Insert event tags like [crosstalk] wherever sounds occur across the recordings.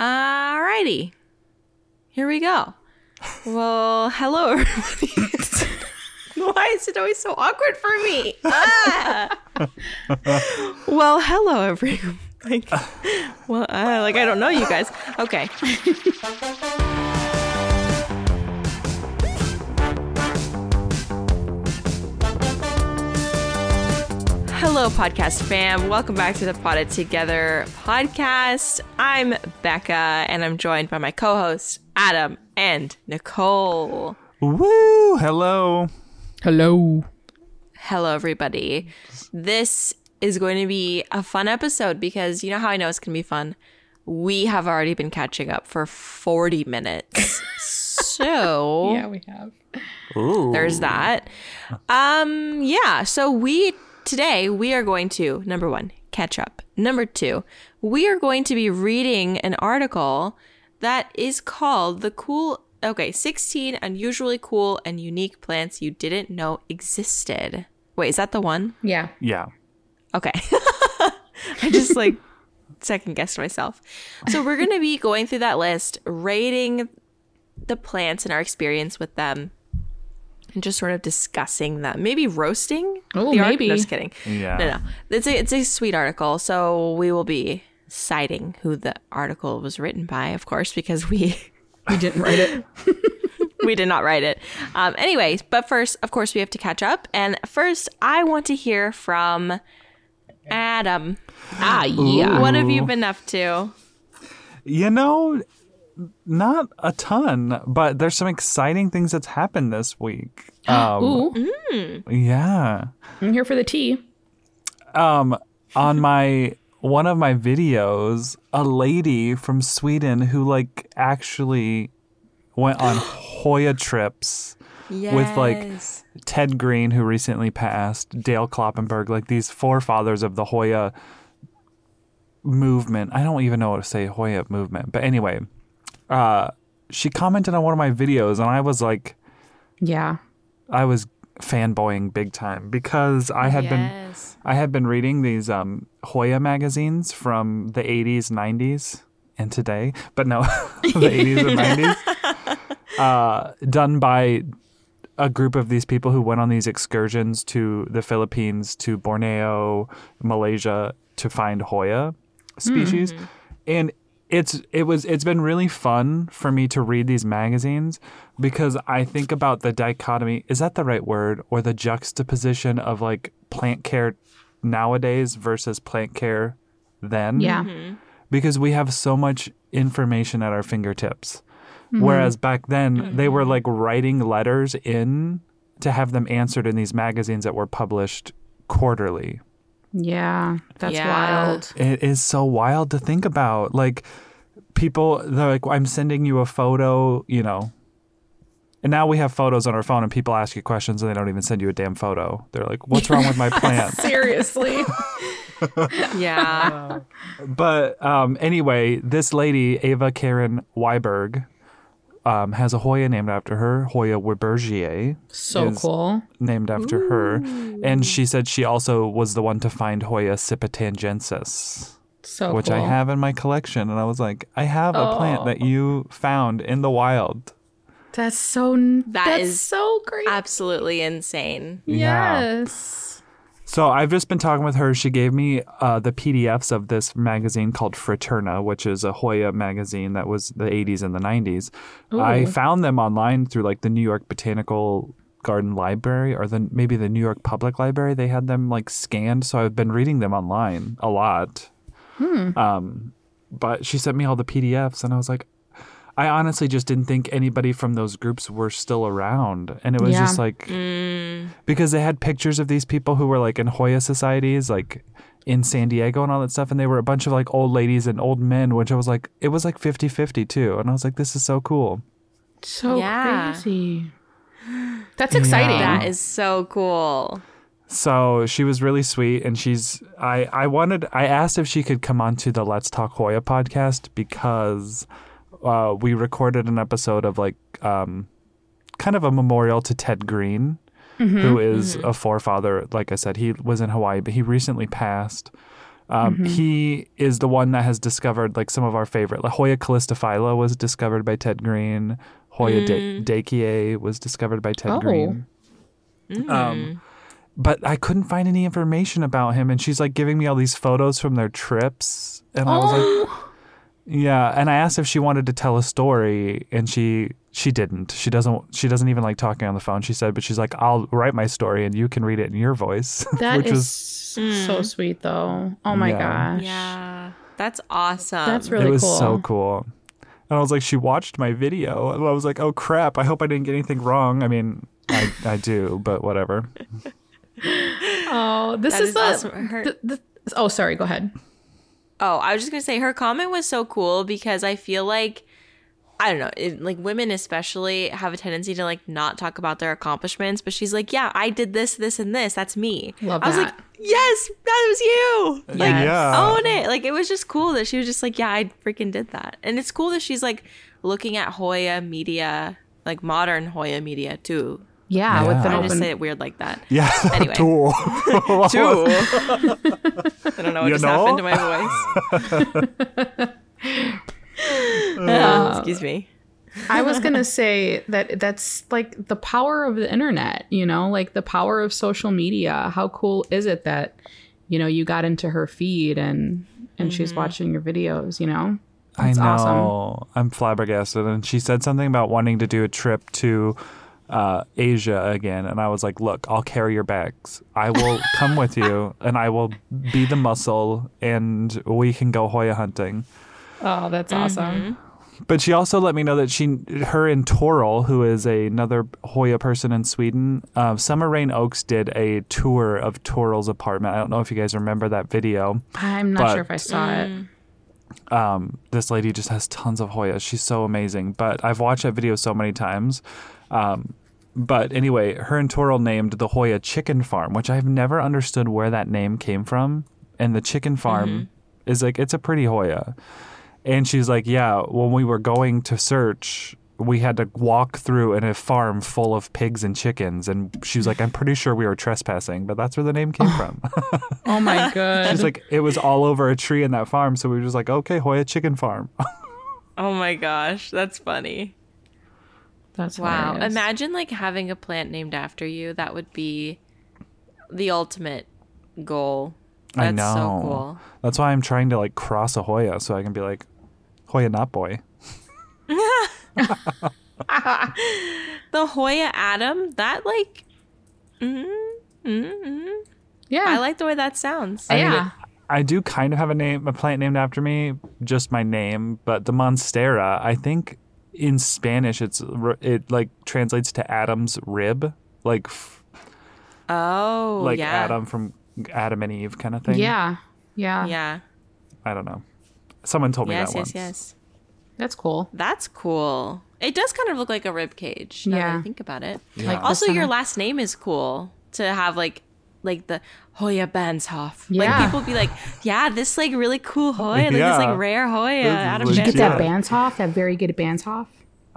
Alrighty. Here we go. Well, hello, everybody. [laughs] Why is it always so awkward for me? Ah! well, hello, everyone. [laughs] Like, well, uh, like I don't know you guys. Okay. Hello, podcast fam. Welcome back to the Potted Together podcast. I'm Becca, and I'm joined by my co-hosts Adam and Nicole. Woo! Hello. Hello. Hello, everybody. This is going to be a fun episode because you know how I know it's going to be fun? We have already been catching up for 40 minutes. [laughs] so, Yeah, we have. Ooh. there's that. Um, yeah, so we today we are going to number 1, catch up. Number 2, we are going to be reading an article that is called The Cool Okay, 16 unusually cool and unique plants you didn't know existed. Wait, is that the one? Yeah. Yeah. Okay. [laughs] I just like [laughs] second guessed myself. So we're going to be going through that list, rating the plants and our experience with them, and just sort of discussing them. Maybe roasting. Oh, the art- maybe. No, just kidding. Yeah. No, no. It's a it's a sweet article. So we will be citing who the article was written by, of course, because we [laughs] We didn't write it. [laughs] we did not write it. Um, anyways, but first, of course, we have to catch up. And first, I want to hear from Adam. ah, yeah. What have you been up to? You know, not a ton, but there's some exciting things that's happened this week. [gasps] Um, Ooh, yeah. I'm here for the tea. Um, on [laughs] my one of my videos, a lady from Sweden who like actually went on [gasps] Hoya trips with like Ted Green, who recently passed, Dale Kloppenburg, like these forefathers of the Hoya movement. I don't even know what to say, Hoya movement. But anyway, uh, she commented on one of my videos, and I was like, Yeah. I was fanboying big time because I had been I had been reading these um, Hoya magazines from the 80s, 90s, and today, but no, [laughs] the 80s and 90s, [laughs] uh, done by a group of these people who went on these excursions to the Philippines, to Borneo, Malaysia to find Hoya species. And it's it was it's been really fun for me to read these magazines because I think about the dichotomy is that the right word? Or the juxtaposition of like plant care nowadays versus plant care then? Yeah. Mm-hmm. Mm-hmm. because we have so much information at our fingertips. Mm-hmm. Whereas back then they were like writing letters in to have them answered in these magazines that were published quarterly Yeah. That's Yeah. wild. it is so wild to think about. Like people, they're like, "I'm sending you a photo," you know. And now we have photos on our phone, and people ask you questions, and they don't even send you a damn photo. They're like, "What's wrong with my [laughs] plant?" Seriously. [laughs] Yeah. but um, anyway, this lady, Ava Karen Wiberg, um, has a Hoya named after her, Hoya wibergiae. so is cool. Named after her. And she said she also was the one to find Hoya sipitangensis. So which cool. I have in my collection. And I was like, I have a plant that you found in the wild. That's so that That is is so great. Absolutely insane. Yeah. So I've just been talking with her. She gave me uh, the PDFs of this magazine called Fraterna, which is a Hoya magazine that was the 80s and the 90s. I found them online through like the New York Botanical Garden Library or the maybe the New York Public Library. They had them like scanned, so I've been reading them online a lot. Um, but she sent me all the PDFs, and I was like, I honestly just didn't think anybody from those groups were still around, and it was Yeah. just like mm. because they had pictures of these people who were like in Hoya societies, like in San Diego and all that stuff and they were a bunch of like old ladies and old men which I was like it was like 50-50 too and I was like this is so cool. So Yeah. crazy. [gasps] That's exciting. That is so cool. So she was really sweet, and she's. I I wanted. I asked if she could come onto the Let's Talk Hoya podcast because uh, we recorded an episode of like um, kind of a memorial to Ted Green, who is a forefather. Like I said, he was in Hawaii, but he recently passed. Um, He is the one that has discovered like some of our favorite. Like Hoya callistophylla was discovered by Ted Green. Hoya da- dakeae was discovered by Ted Oh. Green. Um, but I couldn't find any information about him. And she's like giving me all these photos from their trips. And I was like, yeah. And I asked if she wanted to tell a story and she, she didn't. She doesn't, she doesn't even like talking on the phone. She said, but she's like, I'll write my story and you can read it in your voice. [laughs] That which is was, so mm. sweet, though. Oh my Yeah. gosh. Yeah. That's awesome. That's really it was cool. so cool. And I was like, she watched my video. And I was like, oh crap. I hope I didn't get anything wrong. I mean, I, I do, but whatever. [laughs] Oh, this That is, is the, awesome. Her- the, the- Oh, sorry. Go ahead. Oh, I was just gonna say her comment was so cool because I feel like I don't know, it, like women especially have a tendency to like not talk about their accomplishments, but she's like, "Yeah, I did this, this, and this. That's me." Love I was like, "Yes, that was you." Like, Yeah. own it. Like it was just cool that she was just like, "Yeah, I freaking did that," and it's cool that she's like looking at Hoya media, like modern Hoya media too. Yeah, with Yeah. an I just open. say it weird like that. Yeah. [laughs] Anyway. Cool. [laughs] [laughs] Too. I don't know what You just know? happened to my voice. Uh, excuse me. I was gonna say that that's like the power of the internet, you know, like the power of social media. How cool is it that, you know, you got into her feed and and she's watching your videos, you know? That's I know. awesome. I'm flabbergasted. And she said something about wanting to do a trip to uh, Asia again. And I was like, look, I'll carry your bags. I will [laughs] come with you and I will be the muscle and we can go Hoya hunting. Oh, that's awesome. But she also let me know that she, her and Toril, who is a, another Hoya person in Sweden, uh, Summer Rayne Oakes did a tour of Toril's apartment. I don't know if you guys remember that video. I'm not But- sure if I saw it. um, this lady just has tons of Hoya. She's so amazing. But I've watched that video so many times. Um, but anyway, her and Toril named the Hoya Chicken Farm, which I've never understood where that name came from. And the chicken farm mm-hmm. is like, it's a pretty Hoya. And she's like, yeah, when we were going to search, we had to walk through in a farm full of pigs and chickens. And she was like, I'm pretty sure we were trespassing, but that's where the name came [laughs] from. Oh my [laughs] god. She's like, it was all over a tree in that farm. So we were just like, okay, Hoya Chicken Farm. [laughs] Oh my gosh, that's funny. That's Wow. hilarious. Imagine like having a plant named after you. That would be the ultimate goal. That's I know. so cool. That's why I'm trying to like cross a Hoya so I can be like, Hoya not boy. [laughs] [laughs] The Hoya Adam, that like mm, Yeah. I like the way that sounds. I mean, yeah. I do kind of have a name, a plant named after me, just my name, but the Monstera, I think in Spanish it's it like translates to Adam's rib, like f- Oh, like yeah. Adam from Adam and Eve kind of thing. yeah. Yeah. Yeah. I don't know. Someone told me Yes, that yes, once. yes. That's cool. That's cool. It does kind of look like a rib cage. Now that I Yeah. think about it. Like Also, your last name is cool to have like like the Hoya Banshoff. Yeah. Like people be like, yeah, this like really cool Hoya, like this like rare Hoya This is out of legit. Get that Yeah. Bandshoff, that very good Bandshoff.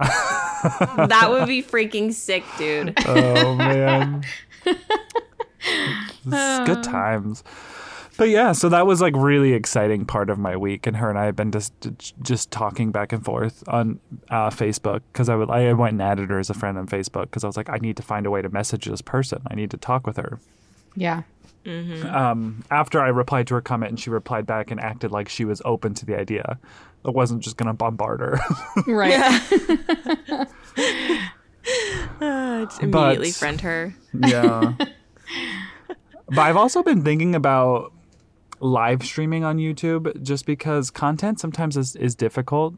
[laughs] That would be freaking sick, dude. [laughs] Oh man. [laughs] Good times. But yeah, so that was like really exciting part of my week, and her and I have been just just talking back and forth on uh, Facebook because I would I went and added her as a friend on Facebook because I was like I need to find a way to message this person. I need to talk with her. Yeah. Um, after I replied to her comment, and she replied back and acted like she was open to the idea. I wasn't just gonna bombard her. [laughs] Right. [laughs] Just immediately But- friend her. Yeah. [laughs] but I've also been thinking about live streaming on YouTube just because content sometimes is, is difficult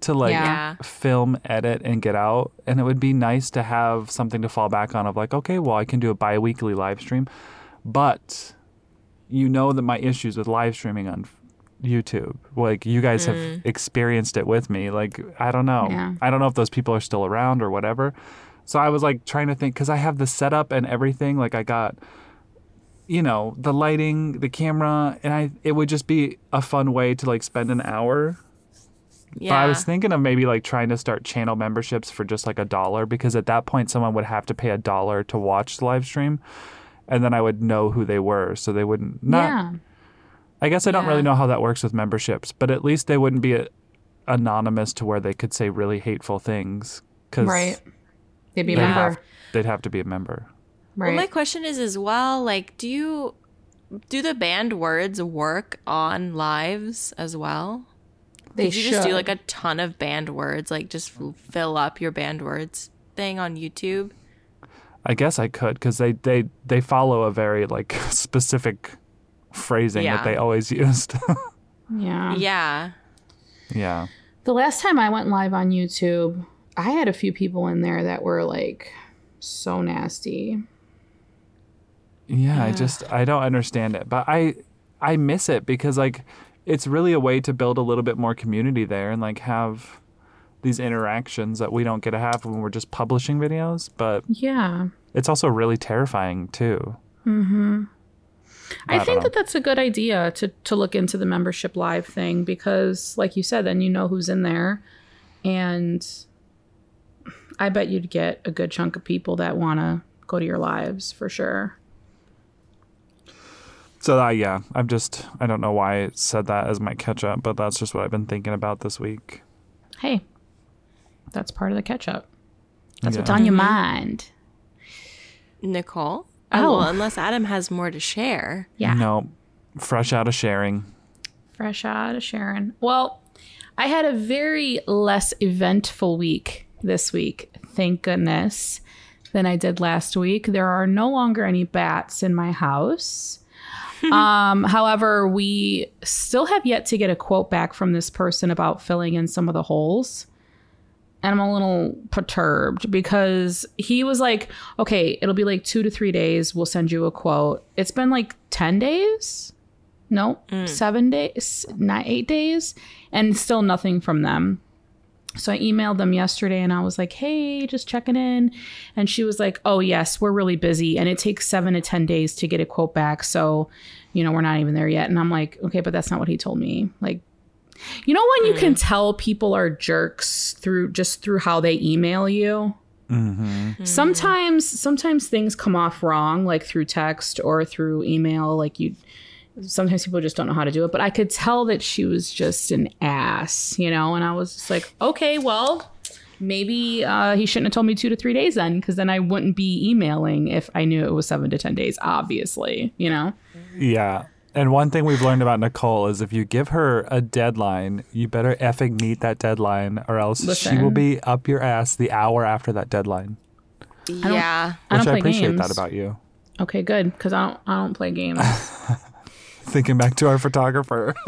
to like Yeah. Yeah. film, edit, and get out. And it would be nice to have something to fall back on of like, okay, well, I can do a bi weekly live stream. But you know that my issues with live streaming on YouTube. Like you guys have mm. experienced it with me. Like I don't know. Yeah. I don't know if those people are still around or whatever. So I was like trying to think cuz I have the setup and everything. Like I got you know, the lighting, the camera, and I it would just be a fun way to like spend an hour. Yeah. But I was thinking of maybe like trying to start channel memberships for just like a dollar because at that point someone would have to pay a dollar to watch the live stream and then I would know who they were so they wouldn't not yeah. I guess I don't Yeah. really know how that works with memberships, but at least they wouldn't be a, anonymous to where they could say really hateful things because Right. They'd be a they'd, member. have, they'd have to be a member. Right. Well, my question is as well, like, do you do the banned words work on lives as well? They Did you should. just do like a ton of banned words, like just fill up your banned words thing on YouTube? I guess I could because they, they they follow a very like [laughs] specific phrasing Yeah. that they always [laughs] used. yeah. Yeah. yeah. The last time I went live on YouTube, I had a few people in there that were like so nasty. Yeah, I just I don't understand it, but I I miss it because like it's really a way to build a little bit more community there and like have these interactions that we don't get to have when we're just publishing videos, but Yeah. it's also really terrifying too. Mm-hmm. I, I think that that's a good idea to to look into the membership live thing because like you said then you know who's in there and I bet you'd get a good chunk of people that want to go to your lives for sure. So uh, yeah, I'm just I don't know why I said that as my catch up, but that's just what I've been thinking about this week. Hey. That's part of the catch up. That's Yeah. what's on your mind. Nicole? Oh. Oh, well, unless Adam has more to share. Yeah. No, fresh out of sharing. Fresh out of sharing. Well, I had a very less eventful week this week, thank goodness, than I did last week. There are no longer any bats in my house. [laughs] um, however, we still have yet to get a quote back from this person about filling in some of the holes. And I'm a little perturbed because he was like, okay, it'll be like two to three days. We'll send you a quote. It's been like 10 days. No, seven days, nine, eight days, and still nothing from them. So I emailed them yesterday and I was like, hey, just checking in. And she was like, oh, yes, we're really busy and it takes seven to 10 days to get a quote back. So, you know, we're not even there yet. And I'm like, okay, but that's not what he told me. Like, you know, when you can mm-hmm. tell people are jerks through just through how they email you? Mm-hmm. Sometimes, sometimes things come off wrong, like through text or through email. Like you, sometimes people just don't know how to do it. But I could tell that she was just an ass, you know. And I was just like, okay, well, maybe uh, he shouldn't have told me two to three days then, because then I wouldn't be emailing if I knew it was seven to ten days. Obviously, you know. Yeah. And one thing we've learned about Nicole is if you give her a deadline, you better effing meet that deadline or else she will be up your ass the hour after that deadline. Yeah. I don't Which I, play appreciate games. that about you. Okay, good, because I don't. I don't play games. [laughs] Thinking back to our photographer. [laughs]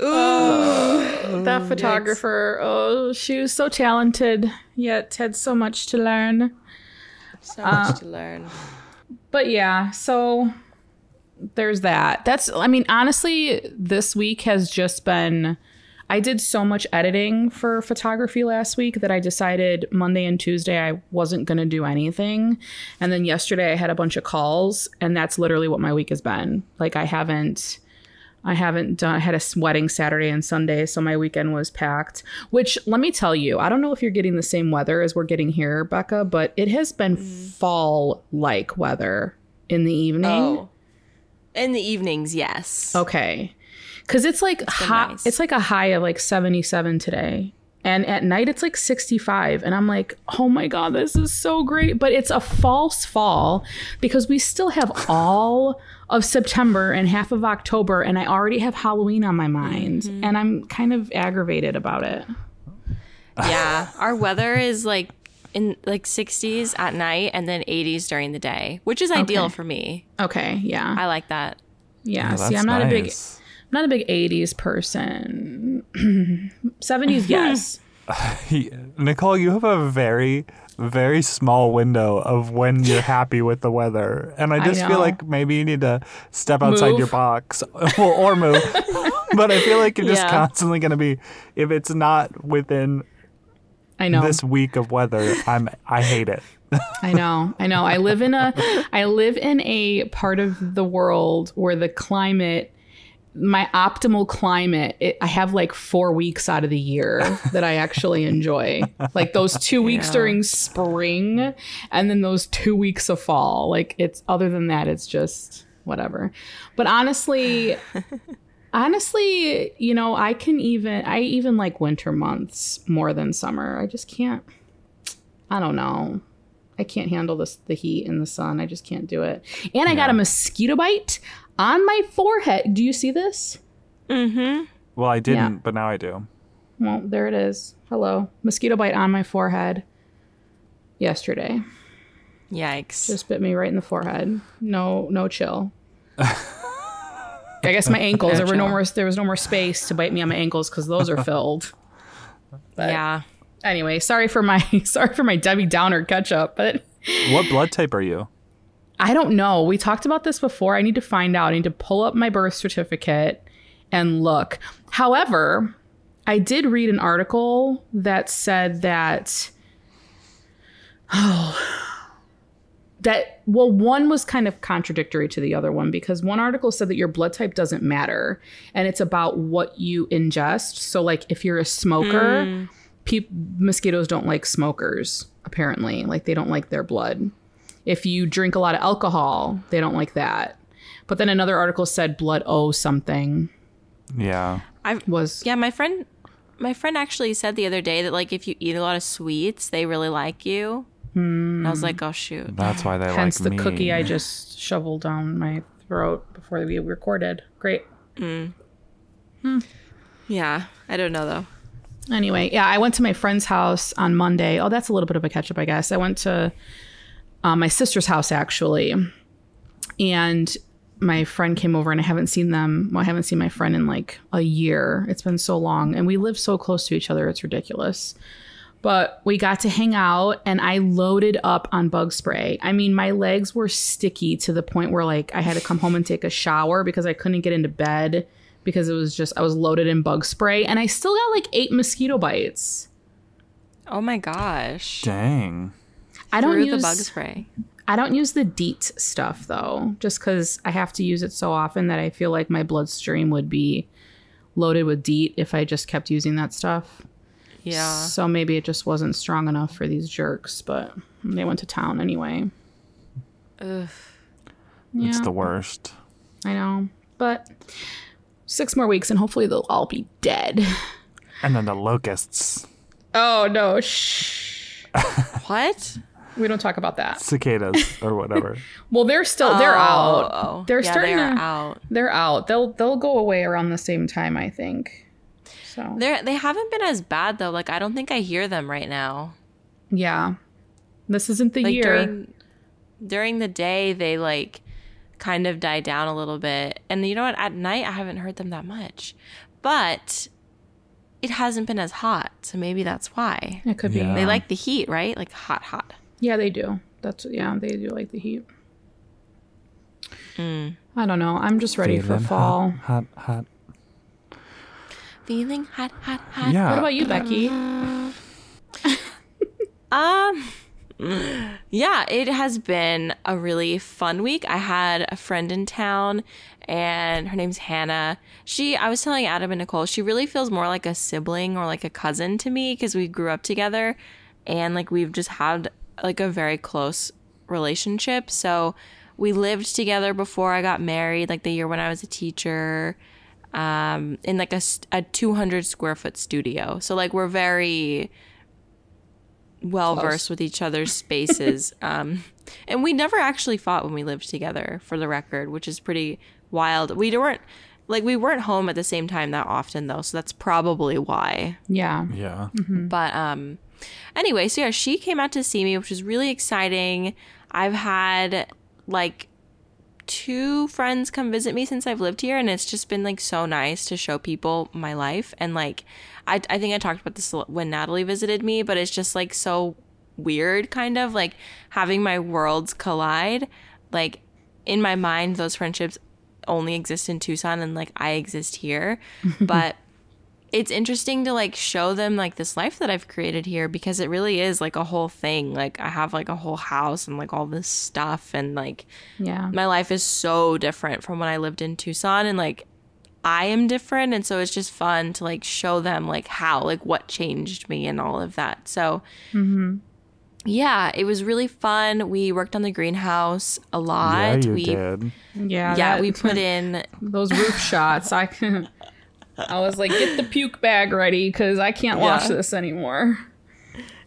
Uh, that photographer, oh, she was so talented, yet had so much to learn. So much to uh, learn. But yeah, so there's that. That's, I mean, honestly, this week has just been. I did so much editing for photography last week that I decided Monday and Tuesday I wasn't going to do anything. And then yesterday I had a bunch of calls, and that's literally what my week has been. Like, I haven't. I haven't done. I had a wedding Saturday and Sunday, so my weekend was packed. Which let me tell you, I don't know if you're getting the same weather as we're getting here, Becca, but it has been mm. fall-like weather in the evening. Oh. In the evenings, yes. Okay, because it's like hot. nice. It's like a high of like 77 today, and at night it's like 65, and I'm like, oh my god, this is so great. But it's a false fall because we still have [laughs] all of September and half of October, and I already have Halloween on my mind, Mm-hmm. and I'm kind of aggravated about it. Yeah. [laughs] Our weather is like in like 60s at night and then 80s during the day, which is ideal Okay. for me. Okay, yeah, I like that. yeah. Yeah, See, I'm not a big nice. I'm not a big 80s person. [clears throat] 70s, [laughs] yes. [laughs] Nicole, you have a very, very small window of when you're [laughs] happy with the weather. And I I just feel like maybe you need to step outside your box well, or move. but I feel like you're just Yeah. constantly going to be, if it's not within I know. this week of weather, I'm, I hate it. I know. I know. I live in a I live in a part of the world where the climate my optimal climate it, I have like 4 weeks out of the year [laughs] that I actually enjoy. Like those 2 weeks Yeah. during spring and then those 2 weeks of fall. Like it's other than that it's just whatever. But honestly [laughs] honestly, you know, I can even I even like winter months more than summer. I just can't I don't know. I can't handle this the heat and the sun. I just can't do it. And I got a mosquito bite on my forehead. Do you see this? Mm-hmm. Well, I didn't, but now I do. Well, there it is. Hello. Mosquito bite on my forehead yesterday. Yikes. Just bit me right in the forehead. No no chill. I guess my [laughs] ankles. there were no more there was no more space to bite me on my ankles because those are [laughs] filled. But yeah. anyway, sorry for my [laughs] sorry for my Debbie Downer catch up, but What blood type are you? I don't know. We talked about this before. I need to find out. I need to pull up my birth certificate and look. However, I did read an article that said that oh that well one was kind of contradictory to the other one because one article said that your blood type doesn't matter and it's about what you ingest. So like if you're a smoker, mm. peop mosquitoes don't like smokers apparently. Like they don't like their blood. If you drink a lot of alcohol, they don't like that. But then another article said blood owes something Yeah. I was yeah, my friend my friend actually said the other day that like if you eat a lot of sweets, they really like you. And I was like, oh shoot. That's why they hence like it. Hence the me. cookie I just shoveled down my throat before we recorded. Great. Hmm. Yeah, I don't know though. Anyway, yeah, I went to my friend's house on Monday. Oh, that's a little bit of a catch up, I guess. I went to uh, my sister's house actually, and my friend came over, and I haven't seen them. Well, I haven't seen my friend in like a year. It's been so long, and we live so close to each other. It's ridiculous. But we got to hang out, and I loaded up on bug spray. I mean, my legs were sticky to the point where like I had to come home and take a shower because I couldn't get into bed because it was just I was loaded in bug spray, and I still got like eight mosquito bites. Oh my gosh. Dang. I don't use the bug spray. I don't use the DEET stuff though, just because I have to use it so often that I feel like my bloodstream would be loaded with DEET if I just kept using that stuff. Yeah. So maybe it just wasn't strong enough for these jerks, but they went to town anyway. Ugh. Yeah, It's the worst. I know, but six more weeks and hopefully they'll all be dead. And then the locusts, Oh no! Shh. What? We don't talk about that. cicadas, [laughs] or whatever. Well, they're still they're oh, out. Oh, oh, They're yeah, starting they are to out. they're out. They'll they'll go away around the same time, I think. So They're they haven't been as bad though. Like I don't think I hear them right now. yeah, this isn't the Like year. during during the day they like kind of die down a little bit. And you know what? At night I haven't heard them that much. But it hasn't been as hot, so maybe that's why. it could Yeah. be. They like the heat, right? Like hot, hot. Yeah, they do. That's yeah, they do like the heat. Mm. I don't know. I'm just ready for fall. Hot, hot, hot. Feeling hot, hot, hot. Yeah. What about you, Becky? [laughs] Um yeah, it has been a really fun week. I had a friend in town and her name's Hannah. She I was telling Adam and Nicole, she really feels more like a sibling or like a cousin to me because we grew up together and like we've just had like a very close relationship. So we lived together before I got married, like the year when I was a teacher, um, in like a, a 200 square foot studio. So like we're very well versed with each other's spaces. [laughs] um, and we never actually fought when we lived together, for the record, which is pretty wild. We weren't like we weren't home at the same time that often though, so that's probably why. Yeah. Yeah. But um anyway, so yeah, she came out to see me, which was really exciting. I've had like two friends come visit me since I've lived here, and it's just been like so nice to show people my life. And like, I, I think I talked about this when Natalie visited me, but it's just like so weird, kind of like having my worlds collide. Like, in my mind, those friendships only exist in Tucson, and like I exist here. [laughs] but it's interesting to like show them like this life that I've created here because it really is like a whole thing. Like I have like a whole house and like all this stuff and like Yeah. my life is so different from when I lived in Tucson and like I am different and so it's just fun to like show them like how like what changed me and all of that. So mm-hmm. yeah, it was really fun. We worked on the greenhouse a lot. yeah, you we did. Yeah. yeah, that- we [laughs] put in those roof shots. I can. I was like, get the puke bag ready because I can't watch Yeah. this anymore.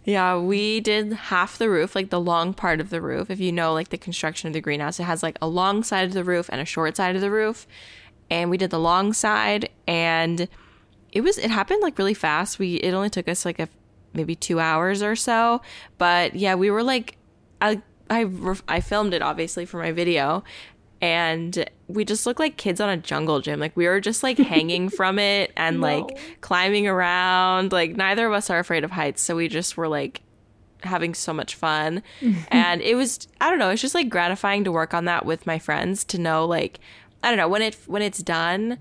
Yeah, we did half the roof, like the long part of the roof. If you know, like the construction of the greenhouse, it has like a long side of the roof and a short side of the roof. And we did the long side, and it was it happened like really fast. We it only took us like a maybe two hours or so, but yeah, we were like, I I I filmed it obviously for my video, and we just looked like kids on a jungle gym. Like we were just like [laughs] hanging from it and like climbing around. Like neither of us are afraid of heights, so we just were like having so much fun. [laughs] and it was I don't know, it's just like gratifying to work on that with my friends to know like I don't know, when it when it's done,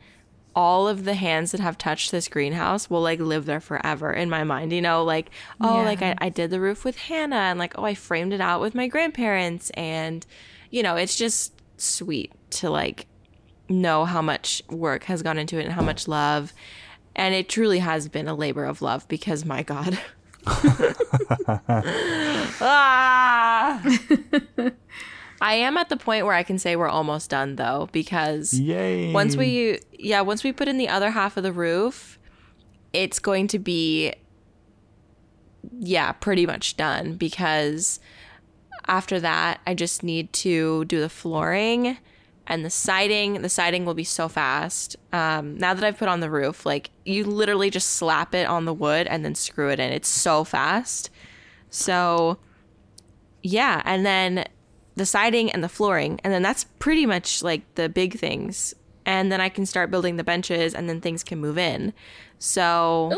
all of the hands that have touched this greenhouse will like live there forever in my mind you know like oh Yeah. like I, I did the roof with hannah and like oh i framed it out with my grandparents and you know it's just sweet to like know how much work has gone into it and how much love and it truly has been a labor of love because my god [laughs] ah! i am at the point where i can say we're almost done though because Yay. once we yeah once we put in the other half of the roof it's going to be yeah pretty much done because after that i just need to do the flooring and the siding. The siding will be so fast. Um, now that i've put on the roof like you literally just slap it on the wood and then screw it in. It's so fast. So yeah and then the siding and the flooring and then that's pretty much like the big things. And then i can start building the benches and then things can move in. So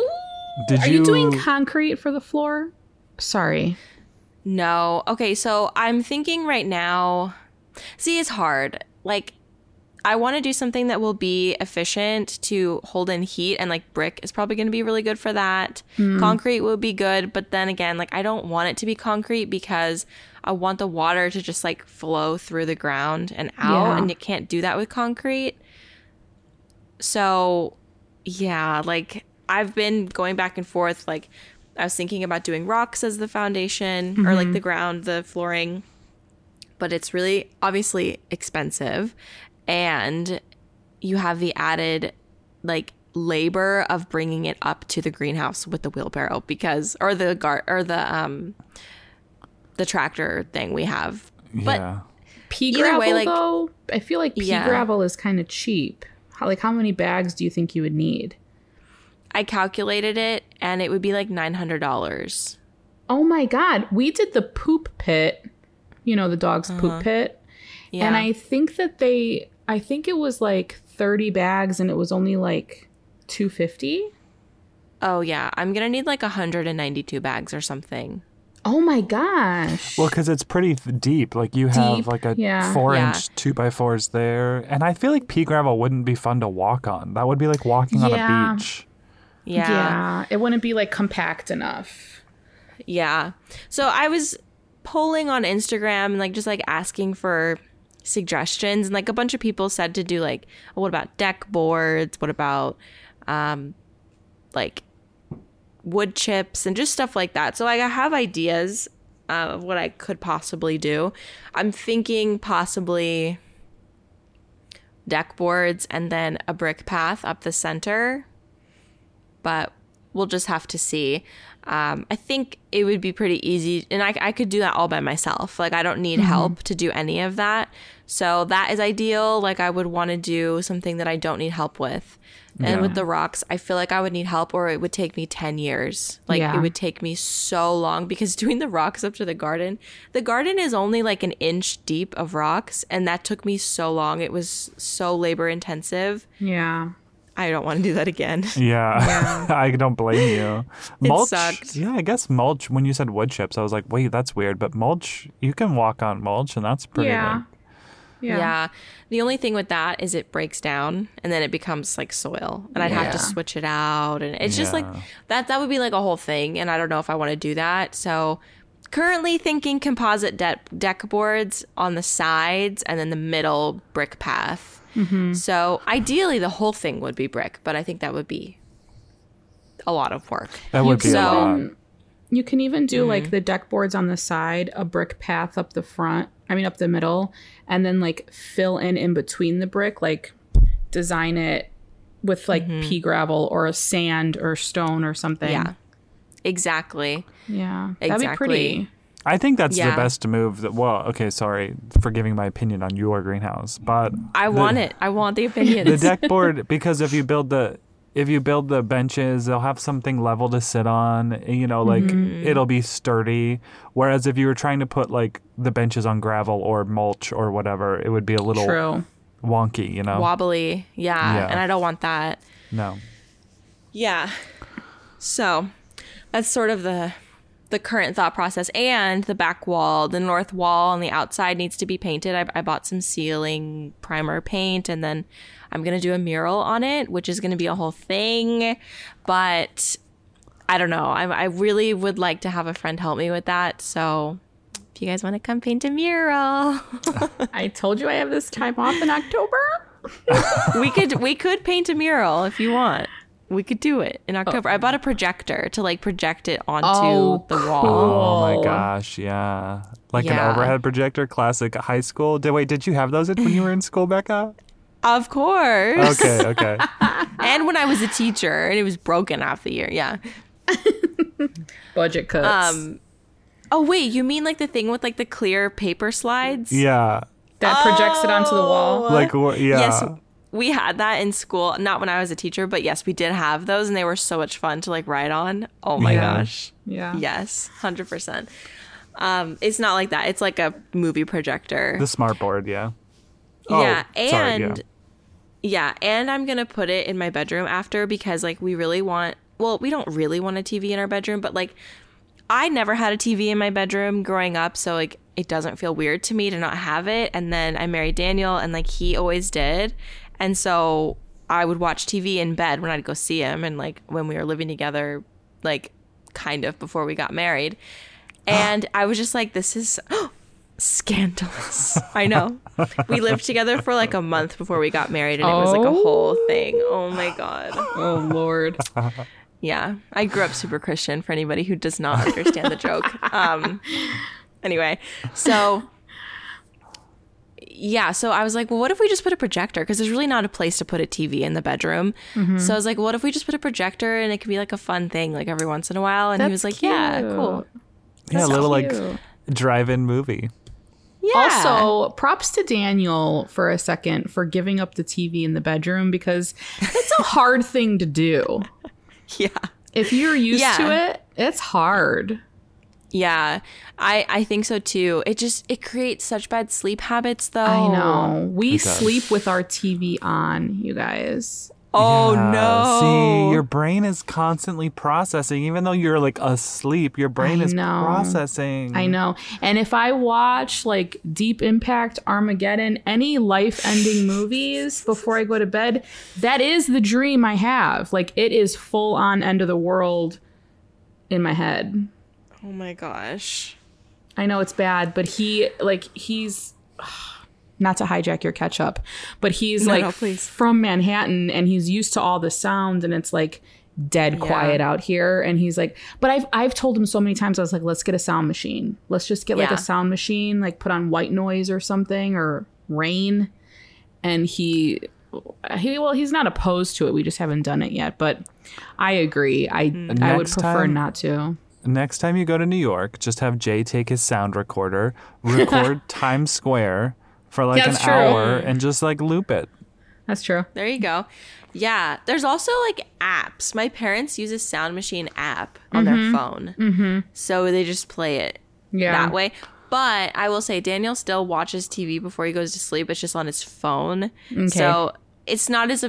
Did Are you doing concrete for the floor? Sorry. No. Okay so i'm thinking right now see it's hard. Like i want to do something that will be efficient to hold in heat and like brick is probably going to be really good for that. Hmm. Concrete would be good but then again like i don't want it to be concrete because i want the water to just like flow through the ground and out Yeah. and you can't do that with concrete. So yeah like i've been going back and forth like i was thinking about doing rocks as the foundation or like the ground the flooring but it's really obviously expensive and you have the added like labor of bringing it up to the greenhouse with the wheelbarrow because or the gar or the um the tractor thing we have but yeah. Pea gravel, way, like- though, I feel like pea Yeah. gravel is kind of cheap. How, like, how many bags do you think you would need? I calculated it and it would be like $900 Oh my god, we did the poop pit. You know, the dog's poop uh-huh. pit. yeah And I think that they I think it was like 30 bags and it was only like 250. oh yeah i'm gonna need like 192 bags or something Oh my gosh. Well, because it's pretty deep. Like you have Deep, like a yeah. four Yeah. inch two by fours there, and I feel like pea gravel wouldn't be fun to walk on. That would be like walking on a beach. Yeah yeah, it wouldn't be like compact enough. Yeah. So I was polling on Instagram and like just like asking for suggestions and like a bunch of people said to do like oh, what about deck boards? What about um like wood chips and just stuff like that. So like, I have ideas uh, of what I could possibly do. I'm thinking possibly deck boards and then a brick path up the center but we'll just have to see. Um, I think it would be pretty easy, and I, I could do that all by myself. Like, I don't need help to do any of that. So, that is ideal. Like, I would want to do something that I don't need help with. And Yeah. with the rocks, I feel like I would need help or it would take me 10 years. Like Yeah. it would take me so long because [laughs] doing the rocks up to the garden, the garden is only like an inch deep of rocks. And that took me so long. It was so labor intensive. Yeah. I don't want to do that again. Yeah, [laughs] I don't blame you. Mulch, sucked. yeah, I guess mulch. When you said wood chips, I was like, wait, that's weird. But mulch, you can walk on mulch, and that's pretty. Yeah. like- Yeah. Yeah. The only thing with that is it breaks down and then it becomes like soil and I'd have to switch it out and it's just like that that would be like a whole thing and I don't know if I want to do that. So currently thinking composite deck deck boards on the sides and then the middle brick path. So ideally the whole thing would be brick, but I think that would be a lot of work. That would be a lot. You can even do Mm-hmm. like the deck boards on the side, a brick path up the front, I mean up the middle, and then like fill in in between the brick, like design it with like Mm-hmm. pea gravel or a sand or stone or something. Yeah. Exactly. Yeah. That'd be Exactly. pretty. I think that's the best move. That well, okay, sorry for giving my opinion on your greenhouse, but I want it. I want the opinion. the deck board because if you build the if you build the benches they'll have something level to sit on you know like Mm-hmm. it'll be sturdy whereas if you were trying to put like the benches on gravel or mulch or whatever it would be a little True. wonky you know wobbly. Yeah, Yeah. And I don't want that. no Yeah. So that's sort of the the current thought process. And the back wall, the north wall on the outside needs to be painted. I, I bought some ceiling primer paint and then I'm going to do a mural on it, which is going to be a whole thing. But I don't know. I, I really would like to have a friend help me with that. So if you guys want to come paint a mural, [laughs] I told you I have this time off in October. [laughs] we could we could paint a mural if you want. We could do it in October. I bought a projector to like project it onto Oh, the wall. oh my gosh yeah like Yeah. an overhead projector classic high school did wait did you have those when you were in school becca Of course. okay [laughs] okay And when I was a teacher and it was broken half the year. Yeah. [laughs] Budget cuts. Um Oh wait, you mean like the thing with like the clear paper slides? yeah that projects it onto the wall. like wha- yeah Yes. We had that in school, not when I was a teacher, but yes, we did have those and they were so much fun to like ride on. Oh my Yeah. gosh. Yeah. Yes, 100%. Um it's not like that. It's like a movie projector. the smart board yeah Oh, yeah, sorry, and yeah. yeah, and I'm gonna put it in my bedroom after because like we really want. Well, we don't really want a TV in our bedroom, but like I never had a TV in my bedroom growing up, so like it doesn't feel weird to me to not have it. And then I married Daniel, and like he always did, and so I would watch TV in bed when I'd go see him, and like when we were living together, like kind of before we got married. [gasps] And I was just like, this is [gasps] scandalous. [laughs] I know. We lived together for like a month before we got married, and it was like a whole thing. Oh my God. Oh Lord. [laughs] Yeah. I grew up super Christian for anybody who does not understand the joke. [laughs] Um, anyway, so. Yeah, so I was like, well, what if we just put a projector? Because there's really not a place to put a TV in the bedroom. Mm-hmm. So I was like, what if we just put a projector and it could be like a fun thing, like every once in a while? And he was That's like, yeah, cute. cool. yeah a little like drive-in movie Yeah. Also, props to Daniel for a second for giving up the TV in the bedroom because it's a [laughs] hard thing to do. yeah. If you're used Yeah. to it, it's hard. Yeah, I I think so too. It just it creates such bad sleep habits though. I know. We sleep with our TV on, you guys. Oh Yeah, no. See, your brain is constantly processing, even though you're like asleep. Your brain I is know. processing. I know. And if I watch like Deep Impact, Armageddon, any life ending [laughs] movies before I go to bed, that is the dream I have. Like it is full on end of the world in my head. Oh my gosh. I know it's bad, but he like he's [sighs] not to hijack your catch up, but he's No, like no, from Manhattan and he's used to all the sound and it's like dead quiet out here and he's like but I've I've told him so many times I was like let's get a sound machine. Let's just get like a sound machine like put on white noise or something or rain and he he well he's not opposed to it. We just haven't done it yet, but I agree. I mm. I would prefer time- not to. Next time you go to New York, just have Jay take his sound recorder, record [laughs] Times Square for like That's an true. hour, and just like loop it. That's true. There you go. Yeah, there's also like apps. My parents use a sound machine app on their phone. Mm-hmm. So they just play it Yeah. that way. But I will say, Daniel still watches TV before he goes to sleep. It's just on his phone. So it's not as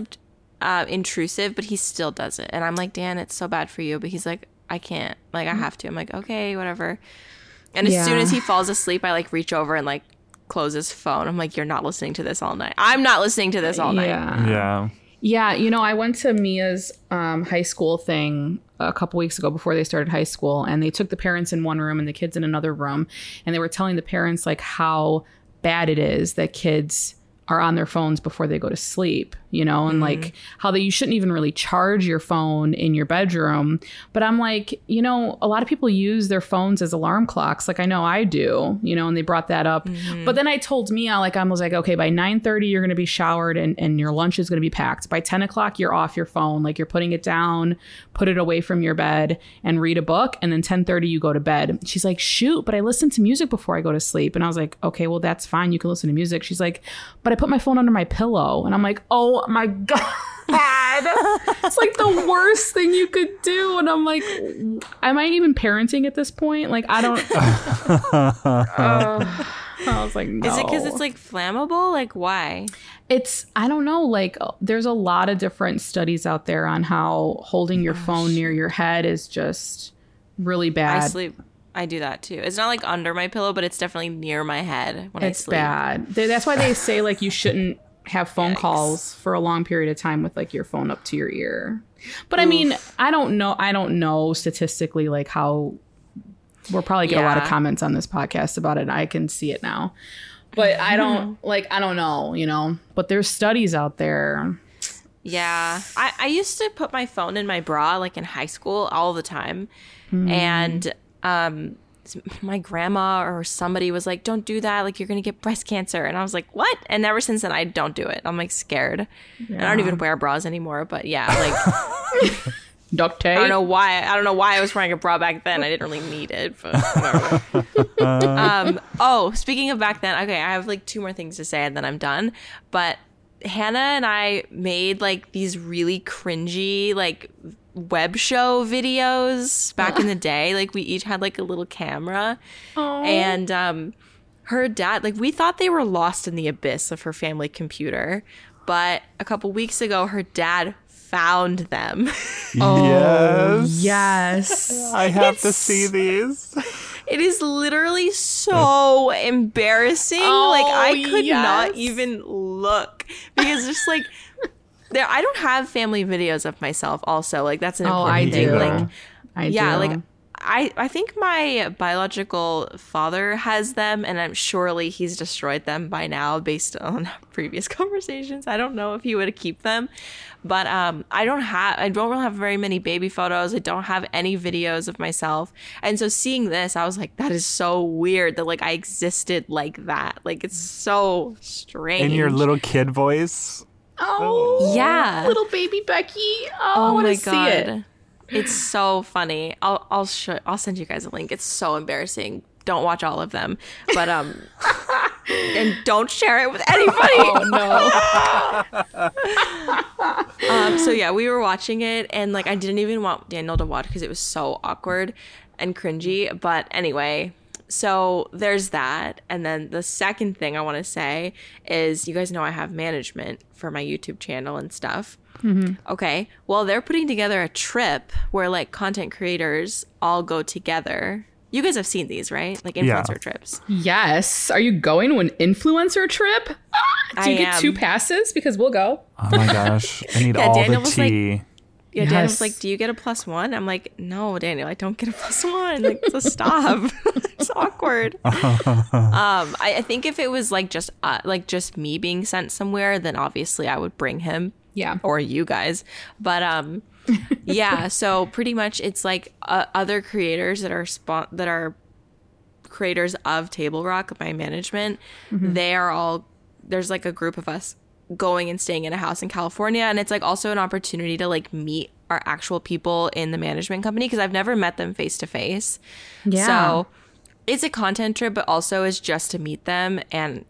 uh, intrusive, but he still does it. And I'm like, Dan, it's so bad for you. But he's like, I can't. Like, I have to. I'm like, okay, whatever. And as soon as he falls asleep, I like reach over and like close his phone. I'm like, you're not listening to this all night. I'm not listening to this all night. Yeah. Yeah. Yeah, you know, I went to Mia's um, high school thing a couple weeks ago before they started high school, and they took the parents in one room and the kids in another room, and they were telling the parents like how bad it is that kids are on their phones before they go to sleep, you know, and like mm-hmm. how that you shouldn't even really charge your phone in your bedroom. But I'm like, you know, a lot of people use their phones as alarm clocks. Like I know I do, you know, and they brought that up. Mm-hmm. But then I told Mia, like I was like, okay, by 9:30 you're gonna be showered and, and your lunch is gonna be packed. By 10 o'clock, you're off your phone. Like you're putting it down, put it away from your bed and read a book, and then 10:30 you go to bed. She's like, shoot, but I listen to music before I go to sleep. And I was like, okay, well that's fine. You can listen to music. She's like, but I put my phone under my pillow. And I'm like, oh my God. [laughs] it's like the worst thing you could do. And I'm like, am I even parenting at this point? Like, I don't. [laughs] [laughs] Uh, I was like, no. Is it because it's like flammable? Like, why? It's I don't know. Like there's a lot of different studies out there on how holding your phone near your head is just really I bad. sleep. I do that too. It's not like under my pillow, but it's definitely near my head when I It's sleep. bad. That's why they [laughs] say like you shouldn't have phone calls for a long period of time with like your phone up to your ear. But I mean, I don't know. I don't know statistically like how. We'll probably get a lot of comments on this podcast about it. I can see it now, but I [laughs] don't like. I don't know. You know, but there's studies out there. Yeah. I, I used to put my phone in my bra like in high school all the time. Hmm. And um [laughs] my grandma or somebody was like, Don't do that, like you're gonna get breast cancer. And I was like, What? And ever since then I don't do it. I'm like scared. And I don't even wear bras anymore. But yeah, like [laughs] Duct tape. I don't know why. I don't know why I was wearing a bra back then. I didn't really need it. But [laughs] um. Oh, speaking of back then, okay, I have like two more things to say and then I'm done. But Hannah and I made like these really cringy like web show videos back in the [laughs] day. Like we each had like a little camera, and um, her dad like we thought they were lost in the abyss of her family computer, but a couple weeks ago her dad found them. [laughs] yes. Yes. [laughs] I have to see these. It is literally so embarrassing. like I Oh, could not even look because just like there I don't have family videos of myself also. Like that's an Oh, important I thing. do. Like I yeah, do. like I I think my biological father has them and I'm surely he's destroyed them by now based on [laughs] previous [laughs] conversations. I don't know if he would keep them. But um I don't have I don't really have very many baby photos. I don't have any videos of myself. And so seeing this, I was like that is so weird that like I existed like that. Like it's so strange. In your little kid voice. Oh, Yeah. little baby Becky. Oh, I Oh want my to see god. it. It's so funny. I'll I'll show I'll send you guys a link. It's so embarrassing. Don't watch all of them. But um [laughs] and don't share it with anybody. Oh no. [laughs] Um so yeah, we were watching it and like I didn't even want Daniel to watch because it was so awkward and cringy. But anyway, so there's that. And then the second thing I want to say is you guys know I have management for my YouTube channel and stuff. Mm-hmm. Okay. Well, they're putting together a trip where like content creators all go together. You guys have seen these, right? Like Yeah. influencer trips. yes. Are you going to an influencer trip? Do you I get am. two passes? Because we'll go. Oh my gosh. I need [laughs] Yeah, all Daniel the was like- Yeah, Dan was like, "Do you get a plus one?" I'm like, "No, Daniel, I don't get a [laughs] plus one. Like, so stop. [laughs] it's awkward." [laughs] um, I, I think if it was like just uh, like just me being sent somewhere, then obviously I would bring him. Yeah. or you guys. But um, yeah. So pretty much, it's like uh, other creators that are spon- that are creators of Table Rock, my management. They are all there's like a group of us going and staying in a house in California, and it's like also an opportunity to like meet our actual people in the management company because I've never met them face to face. Yeah. So it's a content trip, but also is just to meet them and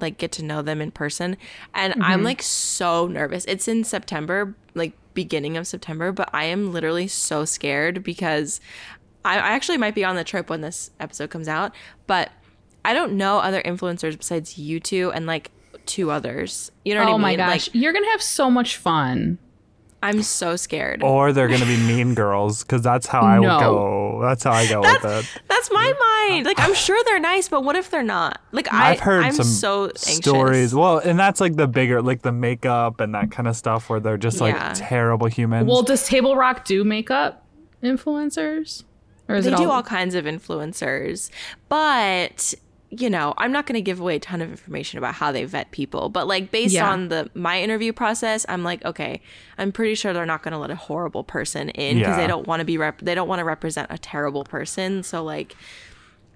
like get to know them in person. And I'm mm-hmm. like so nervous. It's in September, like beginning of September, but I am literally so scared because I, I actually might be on the trip when this episode comes out, but I don't know other influencers besides you two and like two others. You know what oh I mean? oh my gosh, Like you're gonna have so much fun. I'm so scared. Or they're gonna be mean girls because that's how I No. would go. That's how I go with it. That's my mind. Like I'm sure they're nice, but what if they're not? Like I, I've heard I'm some so stories. Well, and that's like the bigger, like the makeup and that kind of stuff, where they're just like Yeah. terrible humans. Well, does Table Rock do makeup influencers? Or is They it do all, all kinds of influencers, but you know, I'm not going to give away a ton of information about how they vet people, but like based Yeah. on the my interview process, I'm like, okay, I'm pretty sure they're not going to let a horrible person in because Yeah. they don't want to be rep- they don't want to represent a terrible person. So like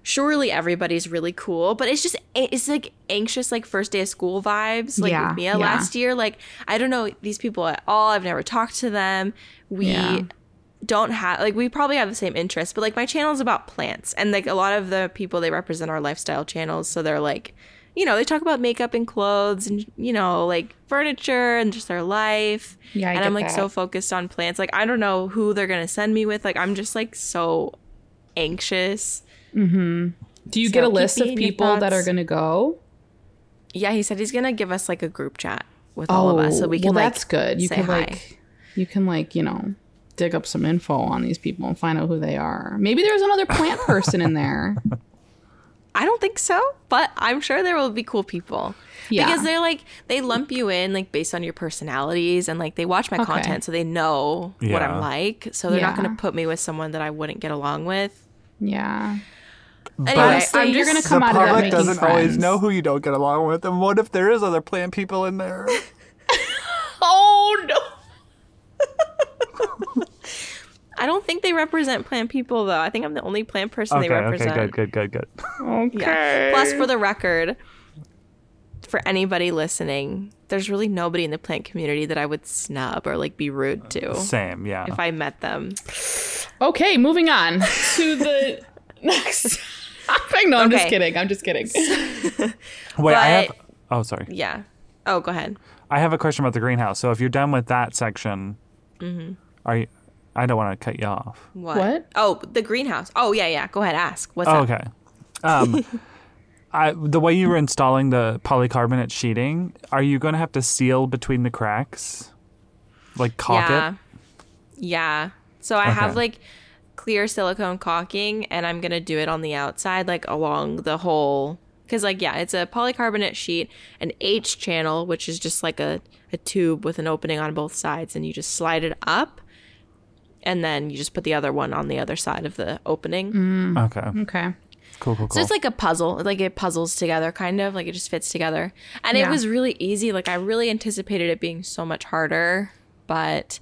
surely everybody's really cool, but it's just it's like anxious like first day of school vibes like Yeah, with Mia last year. Like I don't know these people at all. I've never talked to them. We. Don't have like we probably have the same interests, but like my channel is about plants and like a lot of the people they represent are lifestyle channels, so they're like you know, they talk about makeup and clothes and you know, like furniture and just their life. Yeah, I and I'm like that. so focused on plants. Like I don't know who they're gonna send me with. Like I'm just like so anxious. Mm-hmm. Do you So get a list of me in your people that are gonna go? Yeah, he said he's gonna give us like a group chat with all of us so we can Oh, well, like that's good. You can hi. like, you can like, you know, dig up some info on these people and find out who they are. Maybe there's another plant [laughs] person in there. I don't think so, but I'm sure there will be cool people. Yeah. Because they're like they lump you in like based on your personalities and like they watch my Okay. content so they know what I'm like. So they're not gonna put me with someone that I wouldn't get along with. Yeah. Anyway, Honestly, I'm you're just- gonna come the out of that public doesn't always know who you don't get along with, and what if there is other plant people in there? [laughs] Oh no. [laughs] I don't think they represent plant people though. I think I'm the only plant person okay, they represent. okay, represent. good, good, good, good. Yeah. Plus, for the record, for anybody listening, there's really nobody in the plant community that I would snub or like be rude to Same, yeah. if I met them. Okay, moving on to the [laughs] next topic. No, I'm just kidding. I'm just kidding. [laughs] Wait, I have. Oh, sorry. Yeah. Oh, go ahead. I have a question about the greenhouse. So if you're done with that section, Mm-hmm. are you? I don't want to cut you off. What? What? Oh, the greenhouse. Oh, yeah, yeah. Go ahead. Ask. What's Oh, up? okay. Um, [laughs] I, the way you were installing the polycarbonate sheeting, are you going to have to seal between the cracks, like caulk yeah. it? Yeah. So I have like clear silicone caulking and I'm going to do it on the outside, like along the whole. Because, like, yeah, it's a polycarbonate sheet, an H channel, which is just like a, a tube with an opening on both sides, and you just slide it up. And then you just put the other one on the other side of the opening. Mm. Okay, okay. cool, cool, cool. So it's like a puzzle, like it puzzles together, kind of like it just fits together. And Yeah. it was really easy. Like I really anticipated it being so much harder, but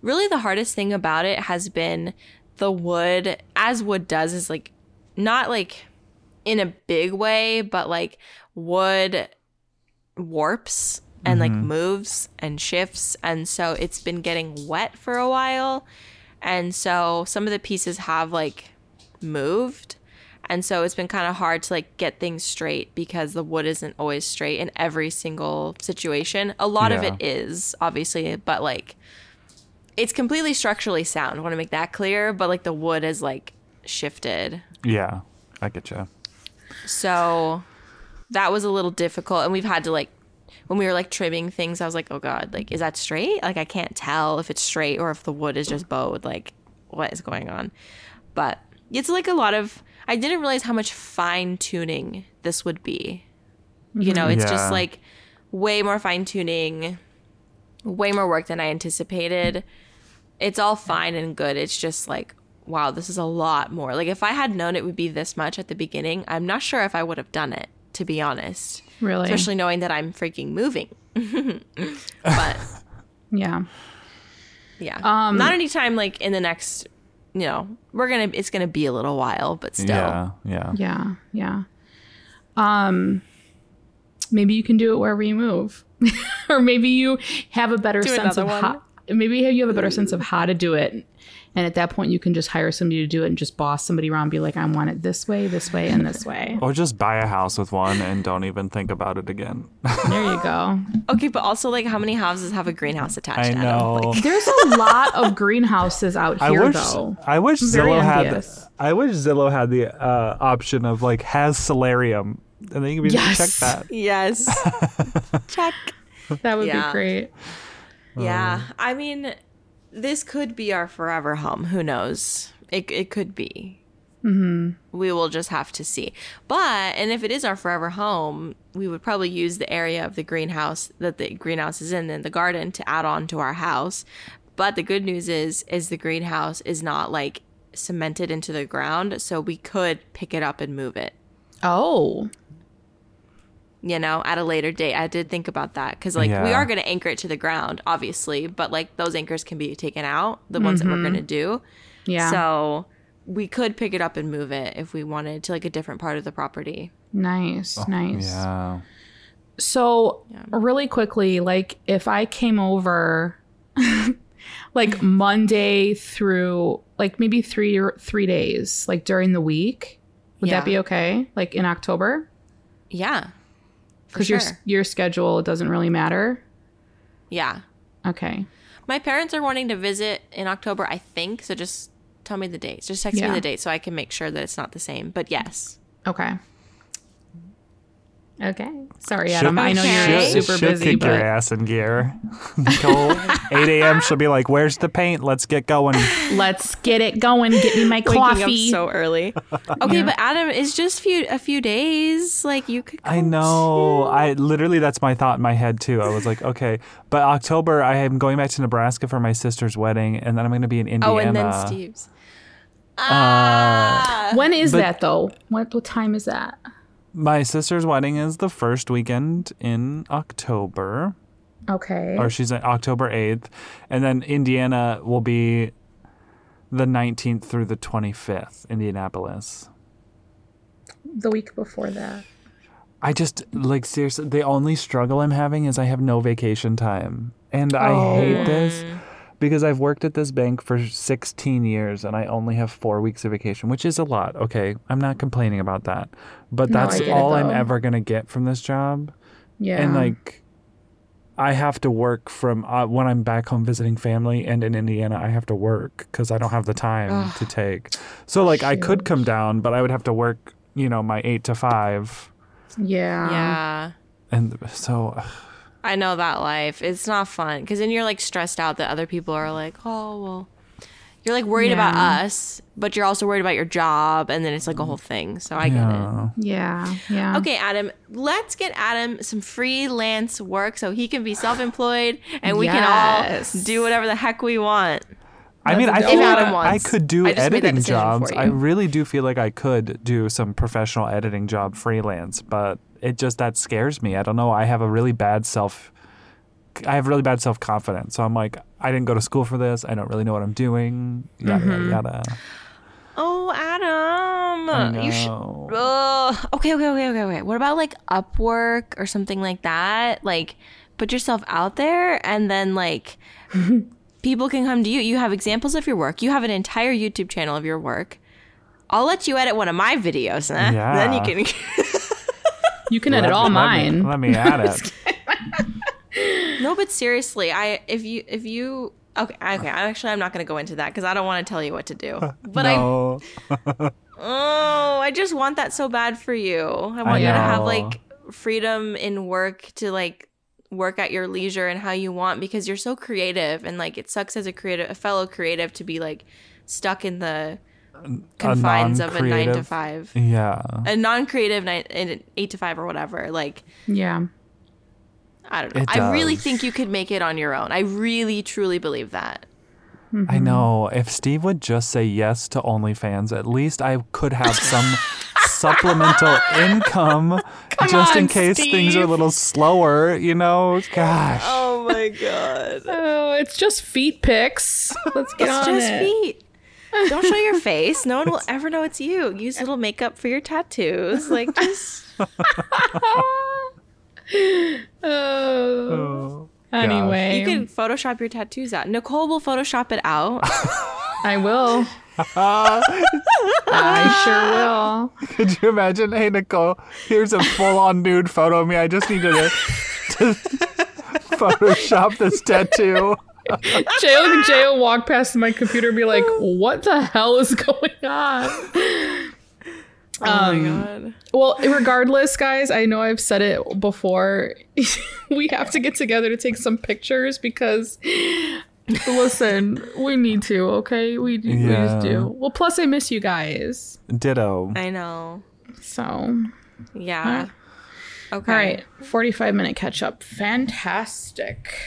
really the hardest thing about it has been the wood, as wood does, is like not like in a big way, but like wood warps and like mm-hmm. moves and shifts. And so it's been getting wet for a while. And so some of the pieces have like moved. And so it's been kind of hard to like get things straight because the wood isn't always straight in every single situation. A lot of it is, obviously, but like it's completely structurally sound. I want to make that clear, but like the wood is like shifted. yeah, I get you. So that was a little difficult. And we've had to like, when we were like trimming things, I was like, oh God, like, is that straight? Like, I can't tell if it's straight or if the wood is just bowed. Like, what is going on? But it's like a lot of, I didn't realize how much fine tuning this would be. You mm-hmm. know, it's Yeah. just like way more fine tuning, way more work than I anticipated. It's all fine and good. It's just like, wow, this is a lot more. Like, if I had known it would be this much at the beginning, I'm not sure if I would have done it, to be honest. Really? Especially knowing that I'm freaking moving. [laughs] but yeah. yeah, Um, not anytime like in the next, you know, we're gonna, it's gonna be a little while, but still. Yeah, yeah. Yeah. Yeah. Um maybe you can do it wherever you move. [laughs] or maybe you have a better Do sense of one. how maybe you have a better sense of how to do it. And at that point, you can just hire somebody to do it and just boss somebody around. Be like, I want it this way, this way, and this way. [laughs] Or just buy a house with one and don't even think about it again. [laughs] There you go. Okay, but also like how many houses have a greenhouse attached? I know. Like, [laughs] There's a lot of greenhouses out I here, wish though. I wish very Zillow envious. had I wish Zillow had the uh, option of like has solarium and then you can be Yes. check that. yes. Check. That would Yeah. be great. Yeah. I mean, this could be our forever home. Who knows? It, it could be. Mm-hmm. We will just have to see. But, and if it is our forever home, we would probably use the area of the greenhouse that the greenhouse is in and the garden to add on to our house. But the good news is, is the greenhouse is not like cemented into the ground. So we could pick it up and move it. Oh, you know, at a later date. I did think about that because, like, we are going to anchor it to the ground, obviously, but like those anchors can be taken out, the ones that we're mm-hmm. going to do. yeah. So we could pick it up and move it if we wanted to like a different part of the property. nice, oh, nice. Yeah. So, really quickly, like if I came over [laughs] like Monday through like maybe 3 or 3 days like during the week, would Yeah. that be okay? Like in October? Yeah. Cuz sure. your your schedule doesn't really matter. yeah. Okay. My parents are wanting to visit in October, I think. So just tell me the dates. Just text Yeah. me the date so I can make sure that it's not the same. But yes. Okay. Okay. Sorry, Should- Adam. I know Okay. you're should, super should busy, kick your but ass in gear. [laughs] Go 8 a.m. She'll be like, "Where's the paint? Let's get going." [laughs] let's get it going. Get me my [laughs] Waking up coffee. so early. Okay, but Adam, it's just few a few days. Like you could. I know. too. I literally that's my thought in my head too. I was like, okay, but October I am going back to Nebraska for my sister's wedding, and then I'm going to be in Indiana. Oh, and then Steve's. Ah. when is But- that though? What what time is that? My sister's wedding is the first weekend in October, Okay. or she's at October 8th, and then Indiana will be the 19th through the 25th, Indianapolis. the week before that. I just like seriously the only struggle I'm having is I have no vacation time. And I Oh. hate this because I've worked at this bank for 16 years and I only have 4 weeks of vacation, which is a lot. Okay, I'm not complaining about that. But No, that's I get it, all I'm ever going to get from this job. Yeah. And like I have to work from uh, when I'm back home visiting family and in Indiana I have to work cuz I don't have the time to take. So like I could come down, but I would have to work, you know, my 8 to 5 yeah. Yeah. and so I know that life. It's not fun because then you're like stressed out that other people are like, oh, well, you're like worried about us, but you're also worried about your job. And then it's like a whole thing. So I get it. yeah. Yeah. Yeah. Okay, Adam, let's get Adam some freelance work so he can be self employed and we can all do whatever the heck we want. I mean, I If feel like Adam I could do I just made that editing jobs. I really do feel like I could do some professional editing job freelance, but it just that scares me. I don't know. I have a really bad self. I have really bad self confidence. So I'm like, I didn't go to school for this. I don't really know what I'm doing. Yada Mm-hmm. yada yada. Oh, Adam. I You should. Okay, okay, okay, okay, okay. What about like Upwork or something like that? Like, put yourself out there and then like [laughs] people can come to you. You have examples of your work. You have an entire YouTube channel of your work. I'll let you edit one of my videos. Eh? Yeah. [laughs] Then you can. [laughs] You can edit Let- all let me- mine. Let me add it. [laughs] no, but seriously, I if you if you okay okay actually I'm not gonna go into that because I don't want to tell you what to do. [laughs] But I. [laughs] Oh, I just want that so bad for you. I want I you to have like freedom in work to like work at your leisure and how you want because you're so creative and like it sucks as a creative a fellow creative to be like stuck in the confines of a 9 to 5. Yeah. A non-creative nine, an 8 to 5 or whatever. Like Yeah. I don't know. It I really think you could make it on your own. I really truly believe that. I mm-hmm. know. If Steve would just say yes to OnlyFans, at least I could have some [laughs] supplemental income just in on, case things are a little slower, you know? Gosh. Oh my god. Oh, it's just feet pics. Let's get It's on just it. feet. Don't show your face. No one will [laughs] ever know it's you. Use little makeup for your tattoos. Like [laughs] just [laughs] Oh. oh anyway, You can Photoshop your tattoos out. Nicole will Photoshop it out. I will. I sure will. Could you imagine? Hey, Nicole, here's a full on nude photo of me. I just need you to, to Photoshop this tattoo. Jay, Jay will walk past my computer and be like, "What the hell is going on?" oh my um, god. Well, regardless, guys, I know I've said it before. [laughs] we have to get together to take some pictures because, listen, we need to. Okay, we, we Yeah. just do. Well, plus I miss you guys. Ditto. I know. So, Yeah. Okay. all right, forty-five minute catch up. Fantastic.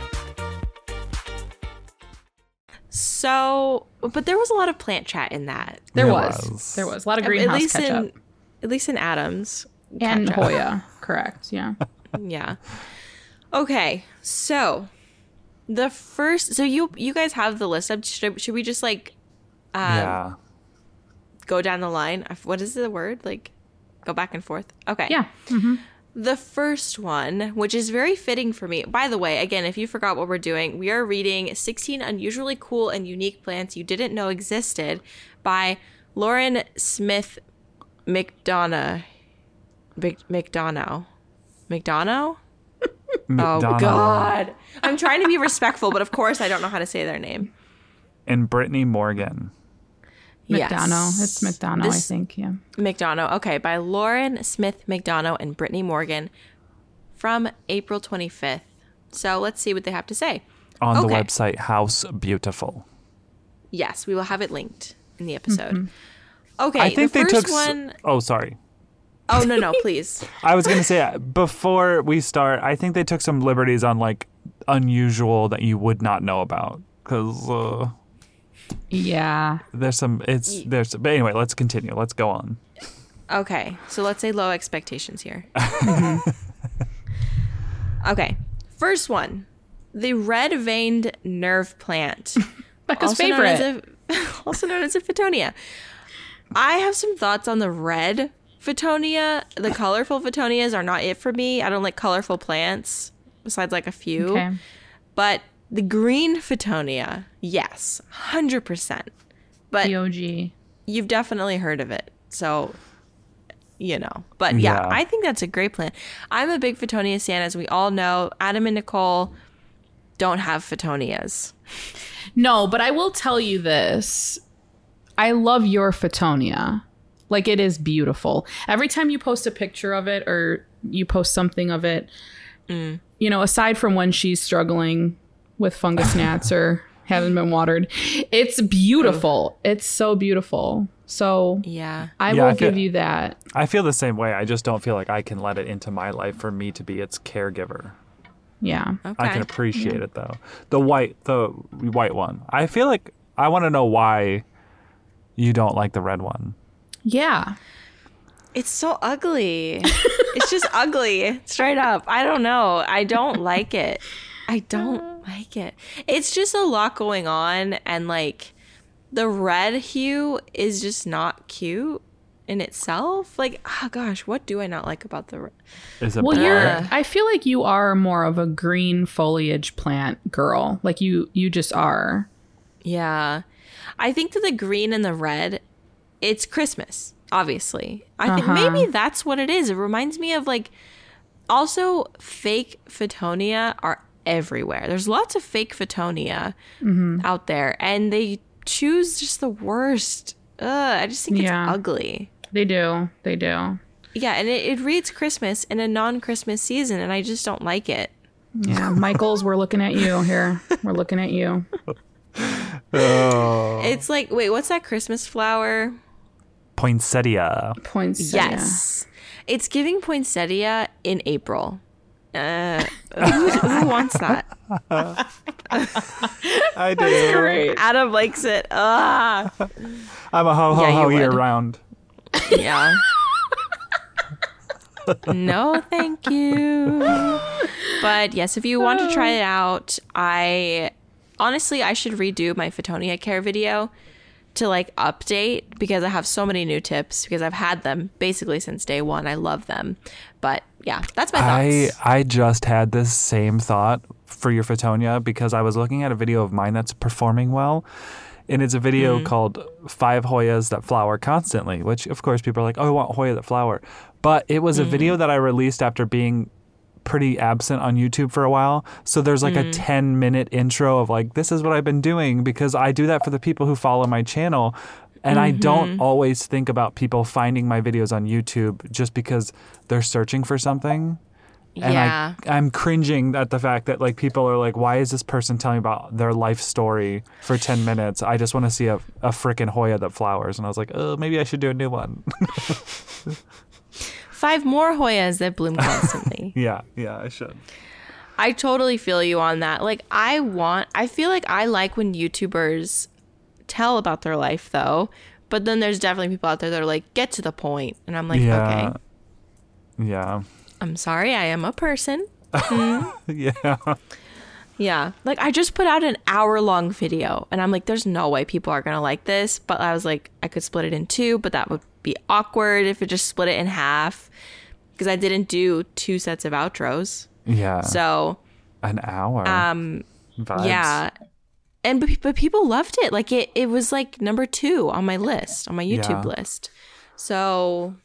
So, but there was a lot of plant chat in that. There There was. was. there was a lot of at greenhouse least catch up in at least in Adams and catch-up. Hoya. Correct. Yeah. [laughs] yeah. Okay. So, the first so you you guys have the list up should, should we just like um, yeah. go down the line? I f- What is the word? Like go back and forth. Okay. Yeah. The first one, which is very fitting for me. By the way, again, if you forgot what we're doing, we are reading 16 unusually cool and unique plants you didn't know existed by Lauren Smith McDonough. Mc- McDonough. McDonough? [laughs] Oh God. I'm trying to be respectful, but of course I don't know how to say their name. and Brittany Morgan. McDonough. It's McDonough, I think. Yeah. McDonough. Okay, by Lauren Smith McDonough and Brittany Morgan from April 25th. So let's see what they have to say. on the website House Beautiful. Yes, we will have it linked in the episode. Okay, I think the they first took. s- one Oh, sorry. oh no, no, [laughs] please. I was gonna say uh, before we start, I think they took some liberties on like unusual that you would not know about because uh, Yeah. there's some. It's there's. But anyway, let's continue. Let's go on. Okay, so let's say low expectations here. [laughs] Mm-hmm. okay, first one the red veined nerve plant. [laughs] Becca's also favorite. Known as a, [laughs] also known as a Fittonia. I have some thoughts on the red Fittonia. The colorful Fittonias are not it for me. I don't like colorful plants, besides like a few. okay. But the green Fittonia, yes, 100%. But The OG. you've definitely heard of it. So, you know. But yeah, Yeah. I think that's a great plan. I'm a big Fittonia fan, as we all know. Adam and Nicole don't have Fittonias. No, but I will tell you this. I love your Fittonia. Like it is beautiful. Every time you post a picture of it or you post something of it, mm. you know, aside from when she's struggling with fungus gnats or haven't been watered, it's beautiful. It's so beautiful. So Yeah. I Yeah, will I feel- give you that. I feel the same way. I just don't feel like I can let it into my life for me to be its caregiver. Yeah. Okay. I can appreciate it though. The white, the white one. I feel like I want to know why you don't like the red one. Yeah. It's so ugly. it's just [laughs] ugly, straight up. I don't know. I don't like it. I don't like it. It's just a lot going on, and like the red hue is just not cute in itself. Like, oh gosh, what do I not like about the red? Is it Well, bad? you're I feel like you are more of a green foliage plant girl. Like you you just are. Yeah. I think that the green and the red, it's Christmas, obviously. I think Uh-huh. maybe that's what it is. It reminds me of like also fake Fittonia are everywhere. There's lots of fake Fittonia Mm-hmm. out there and they choose just the worst. Ugh, I just think Yeah. it's ugly. They do. They do. Yeah, and it, it reads Christmas in a non-Christmas season and I just don't like it. Yeah, [laughs] Michaels, we're looking at you here. We're looking at you. Oh. It's like, wait, what's that Christmas flower? Poinsettia. Poinsettia. Yes. It's giving poinsettia in April. Uh, who, wants that? [laughs] I do. Great. Adam likes it. Ah, I'm a ho ho Yeah, ho year would. round. yeah. no, thank you. But yes, if you want to try it out, I honestly I should redo my Fittonia Care video to like update because I have so many new tips because I've had them basically since day one. I love them. But yeah, that's my thoughts. I I just had this same thought for your Fittonia because I was looking at a video of mine that's performing well. And it's a video Mm-hmm. called Five Hoyas That Flower Constantly, which of course people are like, oh, I want Hoya that flower. But it was a Mm-hmm. video that I released after being pretty absent on YouTube for a while. So there's like Mm-hmm. a 10 minute intro of like, this is what I've been doing because I do that for the people who follow my channel. And I don't Mm-hmm. always think about people finding my videos on YouTube just because they're searching for something. And yeah. I, I'm cringing at the fact that like people are like, why is this person telling me about their life story for 10 minutes? I just want to see a, a freaking Hoya that flowers. And I was like, oh, maybe I should do a new one. [laughs] Five more Hoyas that bloom constantly. [laughs] yeah, yeah, I should. I totally feel you on that. Like I want I feel like I like when YouTubers tell about their life though. But then there's definitely people out there that are like, get to the point. And I'm like, yeah. okay, Yeah. I'm sorry, I am a person. [laughs] Yeah. Yeah. Like I just put out an hour long video and I'm like, there's no way people are gonna like this. But I was like, I could split it in two, but that would be awkward if it just split it in half. Because I didn't do two sets of outros. Yeah. So An hour. um Vibes. Yeah. And but, but people loved it. Like it it was like number 2 on my list, on my YouTube Yeah. list. So,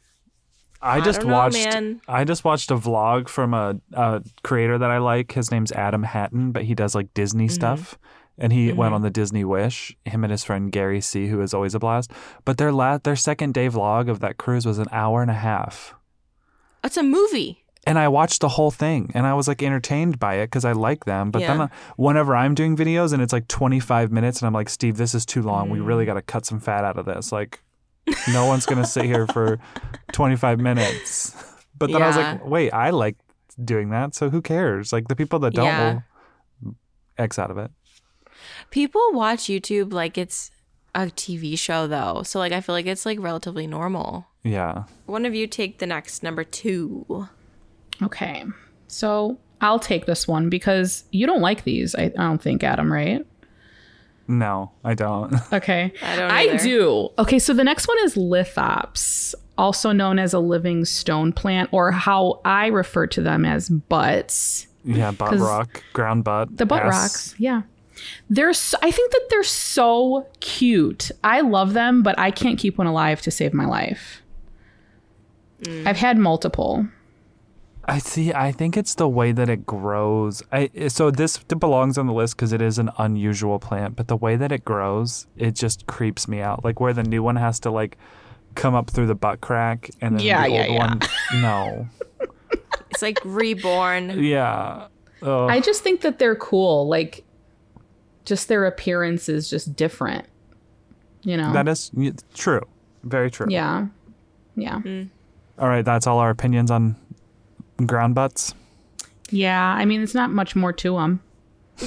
I just don't know, watched. I just watched a vlog from a, a creator that I like. His name's Adam Hattan, but he does like Disney Mm-hmm. stuff. And he went on the Disney Wish. Him and his friend Gary C, who is always a blast. But their la- their second day vlog of that cruise was an hour and a half. it's a movie. And I watched the whole thing, and I was like entertained by it because I like them. But then uh, whenever I'm doing videos and it's like 25 minutes, and I'm like, Steve, this is too long. We Mm. really got to cut some fat out of this. Like, no one's gonna sit here for 25 minutes. [laughs] But then I was like, wait, I like doing that, so who cares? Like the people that don't Yeah. will X out of it. People watch YouTube like it's a TV show though. So like I feel like it's like relatively normal. Yeah. One of you take the next number 2. Okay. So I'll take this one because you don't like these, I, I don't think, Adam, right? No, I don't. [laughs] Okay. I don't I do. Okay, so the next one is lithops, also known as a living stone plant, or how I refer to them as butts. yeah, butt rock, ground butt, The butt ass. rocks. Yeah. They're so, I think that they're so cute. I love them, but I can't keep one alive to save my life. Mm. I've had multiple. I see. I think it's the way that it grows. I so this belongs on the list because it is an unusual plant, but the way that it grows, it just creeps me out. Like where the new one has to like come up through the butt crack, and then Yeah, the yeah, old yeah. one, [laughs] no, It's like reborn. yeah. Oh, I just think that they're cool. Like, just their appearance is just different. You know? that is true. Very true. yeah. Yeah. Mm. All right, that's all our opinions on ground butts. Yeah. I mean, it's not much more to them.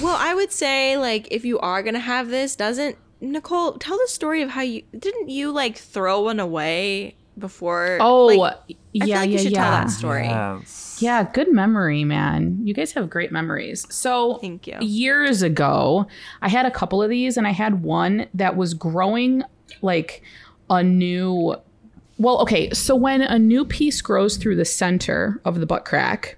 Well, I would say like if you are gonna have this, doesn't Nicole tell the story of how you didn't you like throw one away before? Oh, like, I yeah, feel like yeah, you should yeah. tell that story. Yes. Yeah, good memory, man. You guys have great memories. So, Thank you. Years ago, I had a couple of these, and I had one that was growing like a new. Well, okay, so when a new piece grows through the center of the butt crack,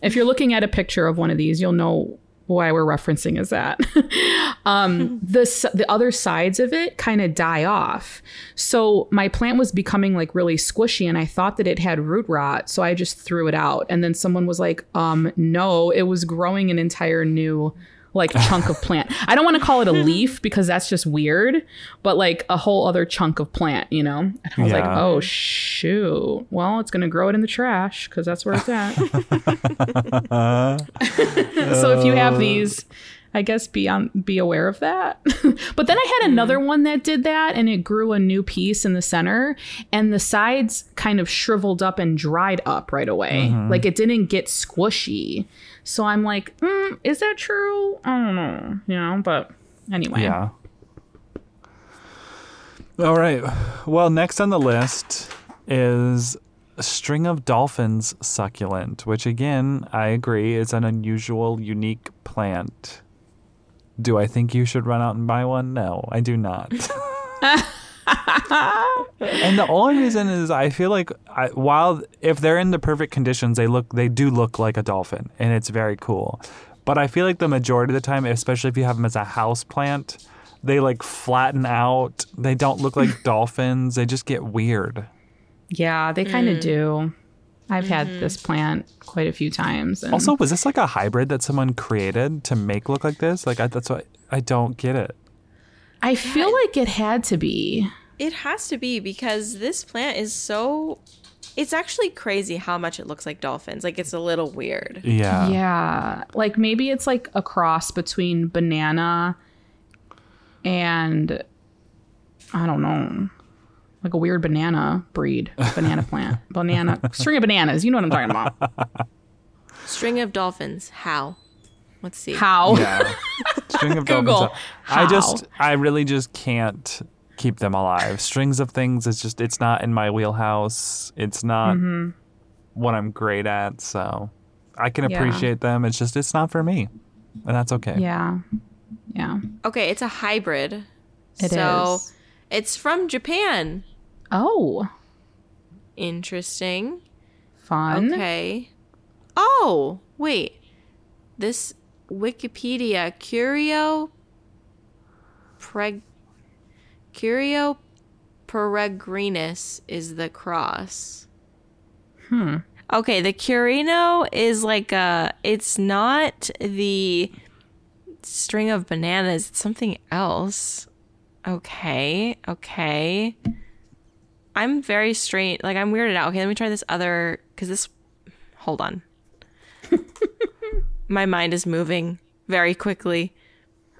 if you're looking at a picture of one of these, you'll know why we're referencing is that [laughs] um, the the other sides of it kind of die off. So my plant was becoming like really squishy, and I thought that it had root rot, so I just threw it out. And then someone was like, "Um, no, it was growing an entire new." Like chunk of plant. I don't want to call it a [laughs] leaf because that's just weird, but like a whole other chunk of plant, you know? And I was like, oh shoot. Well, it's gonna grow it in the trash because that's where it's at. [laughs] so if you have uh. these, I guess be on be aware of that. [laughs] but then I had mm. another one that did that and it grew a new piece in the center and the sides kind of shriveled up and dried up right away. Mm-hmm. Like it didn't get squishy. So I'm like, mm, is that true? I don't know, you know, but anyway. Yeah. All right. Well, next on the list is a string of dolphins succulent, which again, I agree is an unusual, unique plant. Do I think you should run out and buy one? No, I do not. [laughs] [laughs] and the only reason is I feel like I, while if they're in the perfect conditions, they look they do look like a dolphin, and it's very cool. But I feel like the majority of the time, especially if you have them as a house plant, they like flatten out. They don't look like [laughs] dolphins. They just get weird. Yeah, they kind of mm. do. I've had mm-hmm. this plant quite a few times. and- Also, was this like a hybrid that someone created to make look like this? Like I, that's what I don't get it. I feel like it had to be. It has to be because this plant is so. It's actually crazy how much it looks like dolphins. Like it's a little weird. Yeah. Yeah. Like maybe it's like a cross between banana and I don't know. Like a weird banana breed, banana plant, [laughs] banana string of bananas. You know what I'm talking about? String of dolphins. How? Let's see. How? Yeah. String of [laughs] Google, dolphins. I just. I really just can't keep them alive. Strings of things is just, it's not in my wheelhouse. It's not Mm-hmm. what I'm great at. So I can Yeah. appreciate them. It's just, it's not for me. And that's okay. Yeah. Yeah. Okay, it's a hybrid. It is. so it's from Japan. Oh, Interesting. fun. Okay. Oh, wait. This Wikipedia Curio preg Curio peregrinus is the cross. Hmm. Okay, the Curino is like a it's not the string of bananas, it's something else. Okay, okay. I'm very straight. Like I'm weirded out. Okay, let me try this other because this. Hold on. [laughs] My mind is moving very quickly.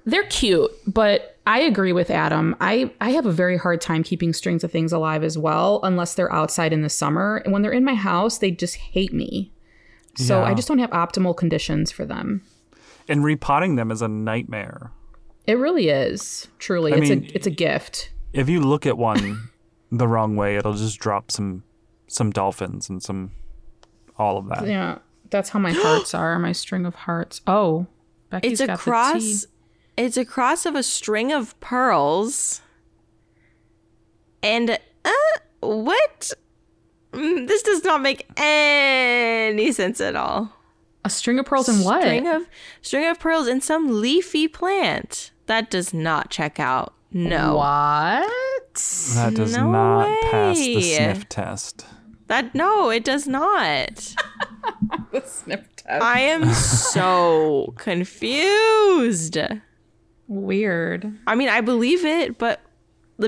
They're cute, but I agree with Adam. I, I have a very hard time keeping strings of things alive as well, unless they're outside in the summer. And when they're in my house, they just hate me. So I just don't have optimal conditions for them. And repotting them is a nightmare. It really is. Truly. I it's mean- a it's a gift. If you look at one [laughs] the wrong way, it'll just drop some, some dolphins and some, all of that. Yeah. That's how my [gasps] hearts are, my string of hearts. Oh. Becky's It's a got the cross. Tea. It's a cross of a string of pearls. And uh, what? Mm, This does not make any sense at all. A string of pearls and what? String of string of pearls in some leafy plant. That does not check out. No. What? That does No not pass the sniff test. That no, it does not. [laughs] The sniff test. I am so [laughs] confused. Weird. I mean, I believe it, but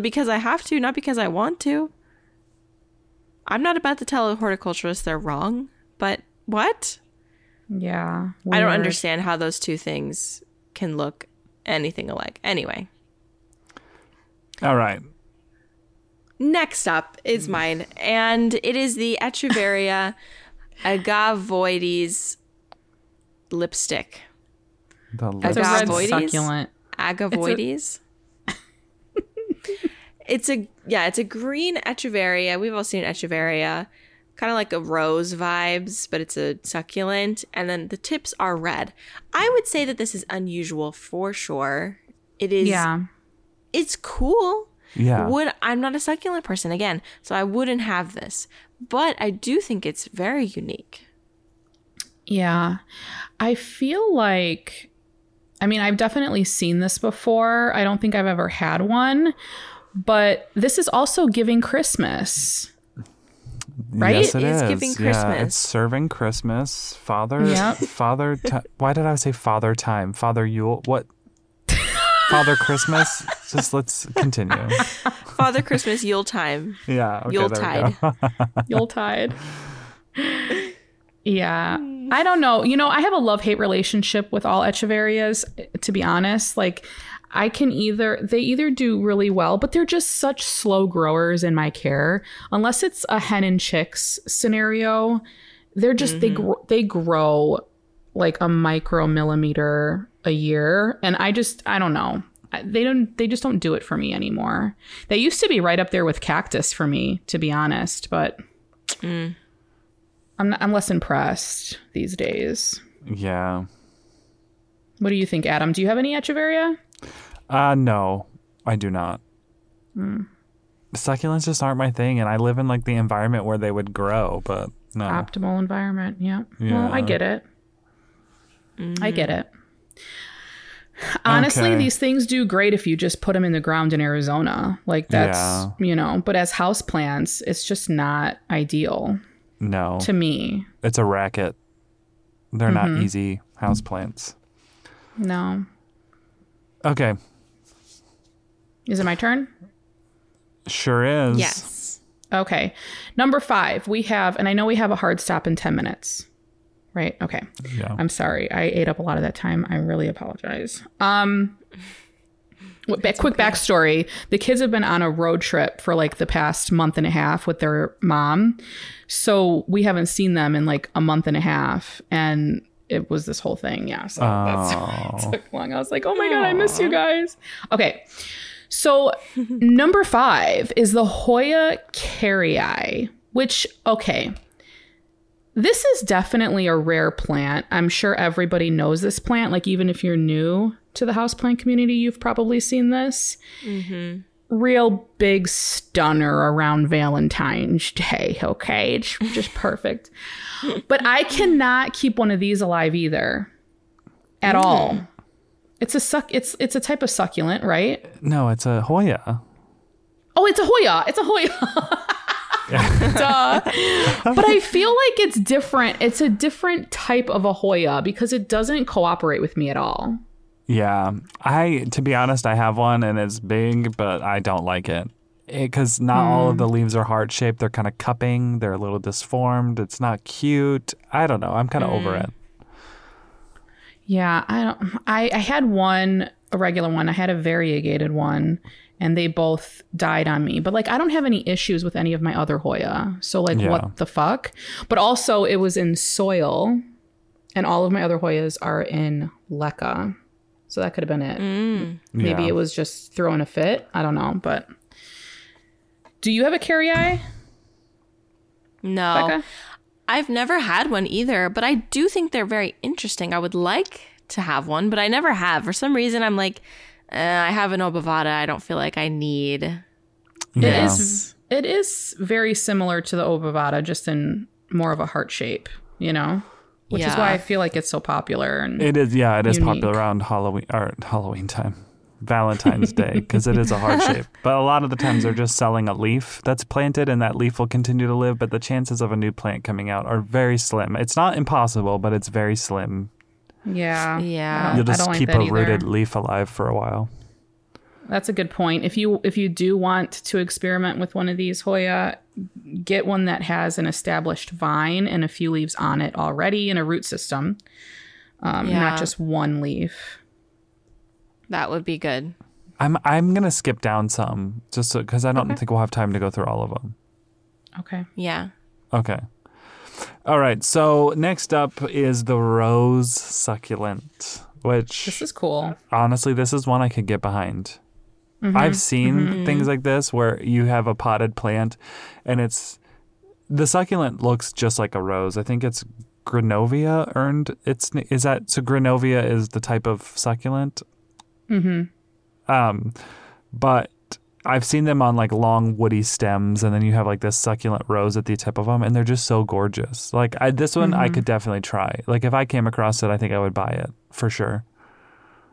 because I have to, not because I want to. I'm not about to tell a horticulturist they're wrong, but what? Yeah. I don't understand how those two things can look anything alike. Anyway, All right. next up is mine, and it is the Echeveria [laughs] agavoides lipstick. The It's a red Agavoides? succulent. Agavoides. [laughs] It's a yeah, it's a green echeveria. We've all seen echeveria, kind of like a rose vibes, but it's a succulent, and then the tips are red. I would say that this is unusual for sure. It is. Yeah. It's cool. Yeah. Would I'm not a succulent person again, so I wouldn't have this, but I do think it's very unique. Yeah. I feel like, I mean, I've definitely seen this before. I don't think I've ever had one, but this is also giving Christmas. Right? Yes, it It's is. giving Yeah, Christmas. it's serving Christmas. Father, Yep. Father. Ti- Why did I say Father Time? Father Yule. What? Father Christmas. Just let's continue. [laughs] Father Christmas Yule time. Yeah. Okay, Yule tide. [laughs] Yule tide. Yeah. Hmm. I don't know. You know, I have a love hate relationship with all echeverias, to be honest. Like, I can either, they either do really well, but they're just such slow growers in my care. Unless it's a hen and chicks scenario, they're just, they, mm-hmm. gr- they grow like a micromillimeter a year. And I just, I don't know. They don't, they just don't do it for me anymore. They used to be right up there with cactus for me, to be honest, but. Mm. I'm, I'm less impressed these days. Yeah. What do you think, Adam? Do you have any echeveria? Uh no, I do not. Succulents just aren't my thing, and I live in like the environment where they would grow, but no. Optimal environment. Yeah. Well, I get it. I get it. Honestly, Okay. these things do great if you just put them in the ground in Arizona. Like that's, Yeah. you know, but as house plants, it's just not ideal no, to me. it's a racket. They're not easy houseplants. No. Okay, Is it my turn? sure is. Yes. Okay. Number five, we have, and I know we have a hard stop in 10 minutes, right? Okay. Yeah. I'm sorry. I ate up a lot of that time. I really apologize. Um, quick backstory the kids have been on a road trip for like the past month and a half with their mom. So we haven't seen them in like a month and a half. And it was this whole thing. Yeah. So that's why [laughs] it took long. I was like, oh my God, I miss you guys. Okay. So [laughs] number five is the Hoya kerrii, which, okay. This is definitely a rare plant. I'm sure everybody knows this plant. Like, even if you're new to the houseplant community, you've probably seen this. Mm-hmm. Real big stunner around Valentine's Day. Okay. It's just [laughs] perfect. But I cannot keep one of these alive either at all. It's a suck. It's it's a type of succulent, right? No, it's a Hoya. Oh, it's a Hoya. It's a Hoya. [laughs] [laughs] Duh. But I feel like it's different. It's a different type of a Hoya because it doesn't cooperate with me at all. Yeah, I to be honest, I have one and it's big, but I don't like it because not all of the hmm. leaves are heart shaped. They're kind of cupping. They're a little disformed. It's not cute. I don't know. I'm kind of over hmm. it. Yeah, I don't. I I had one a regular one. I had a variegated one, and they both died on me. But like, I don't have any issues with any of my other Hoya. So like, Yeah. what the fuck? But also, it was in soil, and all of my other Hoyas are in leca. So that could have been it. Mm. Maybe Yeah. it was just throwing a fit. I don't know. But do you have a kerrii, No. Becca? I've never had one either, but I do think they're very interesting. I would like to have one, but I never have. For some reason, I'm like, uh, I have an obovata. I don't feel like I need. It Yeah. is. It is very similar to the obovata, just in more of a heart shape. You know, which is why I feel like it's so popular. And It is. Yeah, it is Unique. popular around Halloween or Halloween time, Valentine's Day, because it is a heart shape. [laughs] But a lot of the times they're just selling a leaf that's planted, and that leaf will continue to live. But the chances of a new plant coming out are very slim. It's not impossible, but it's very slim. Yeah, Yeah. You'll just don't like keep a rooted leaf alive for a while. That's a good point. If you if you do want to experiment with one of these Hoya, get one that has an established vine and a few leaves on it already and a root system, um, Yeah. not just one leaf. That would be good. I'm I'm gonna skip down some just because I don't think we'll have time to go through all of them. Okay. Yeah. Okay. All right. So next up is the rose succulent, which This is cool. honestly, this is one I could get behind. Mm-hmm. I've seen things like this where you have a potted plant and it's the succulent looks just like a rose. I think it's Greenovia earned its is that so Greenovia is the type of succulent. Mm-hmm. Um but I've seen them on like long woody stems and then you have like this succulent rose at the tip of them and they're just so gorgeous. Like I, this one I could mm-hmm. definitely try. Like if I came across it, I think I would buy it for sure.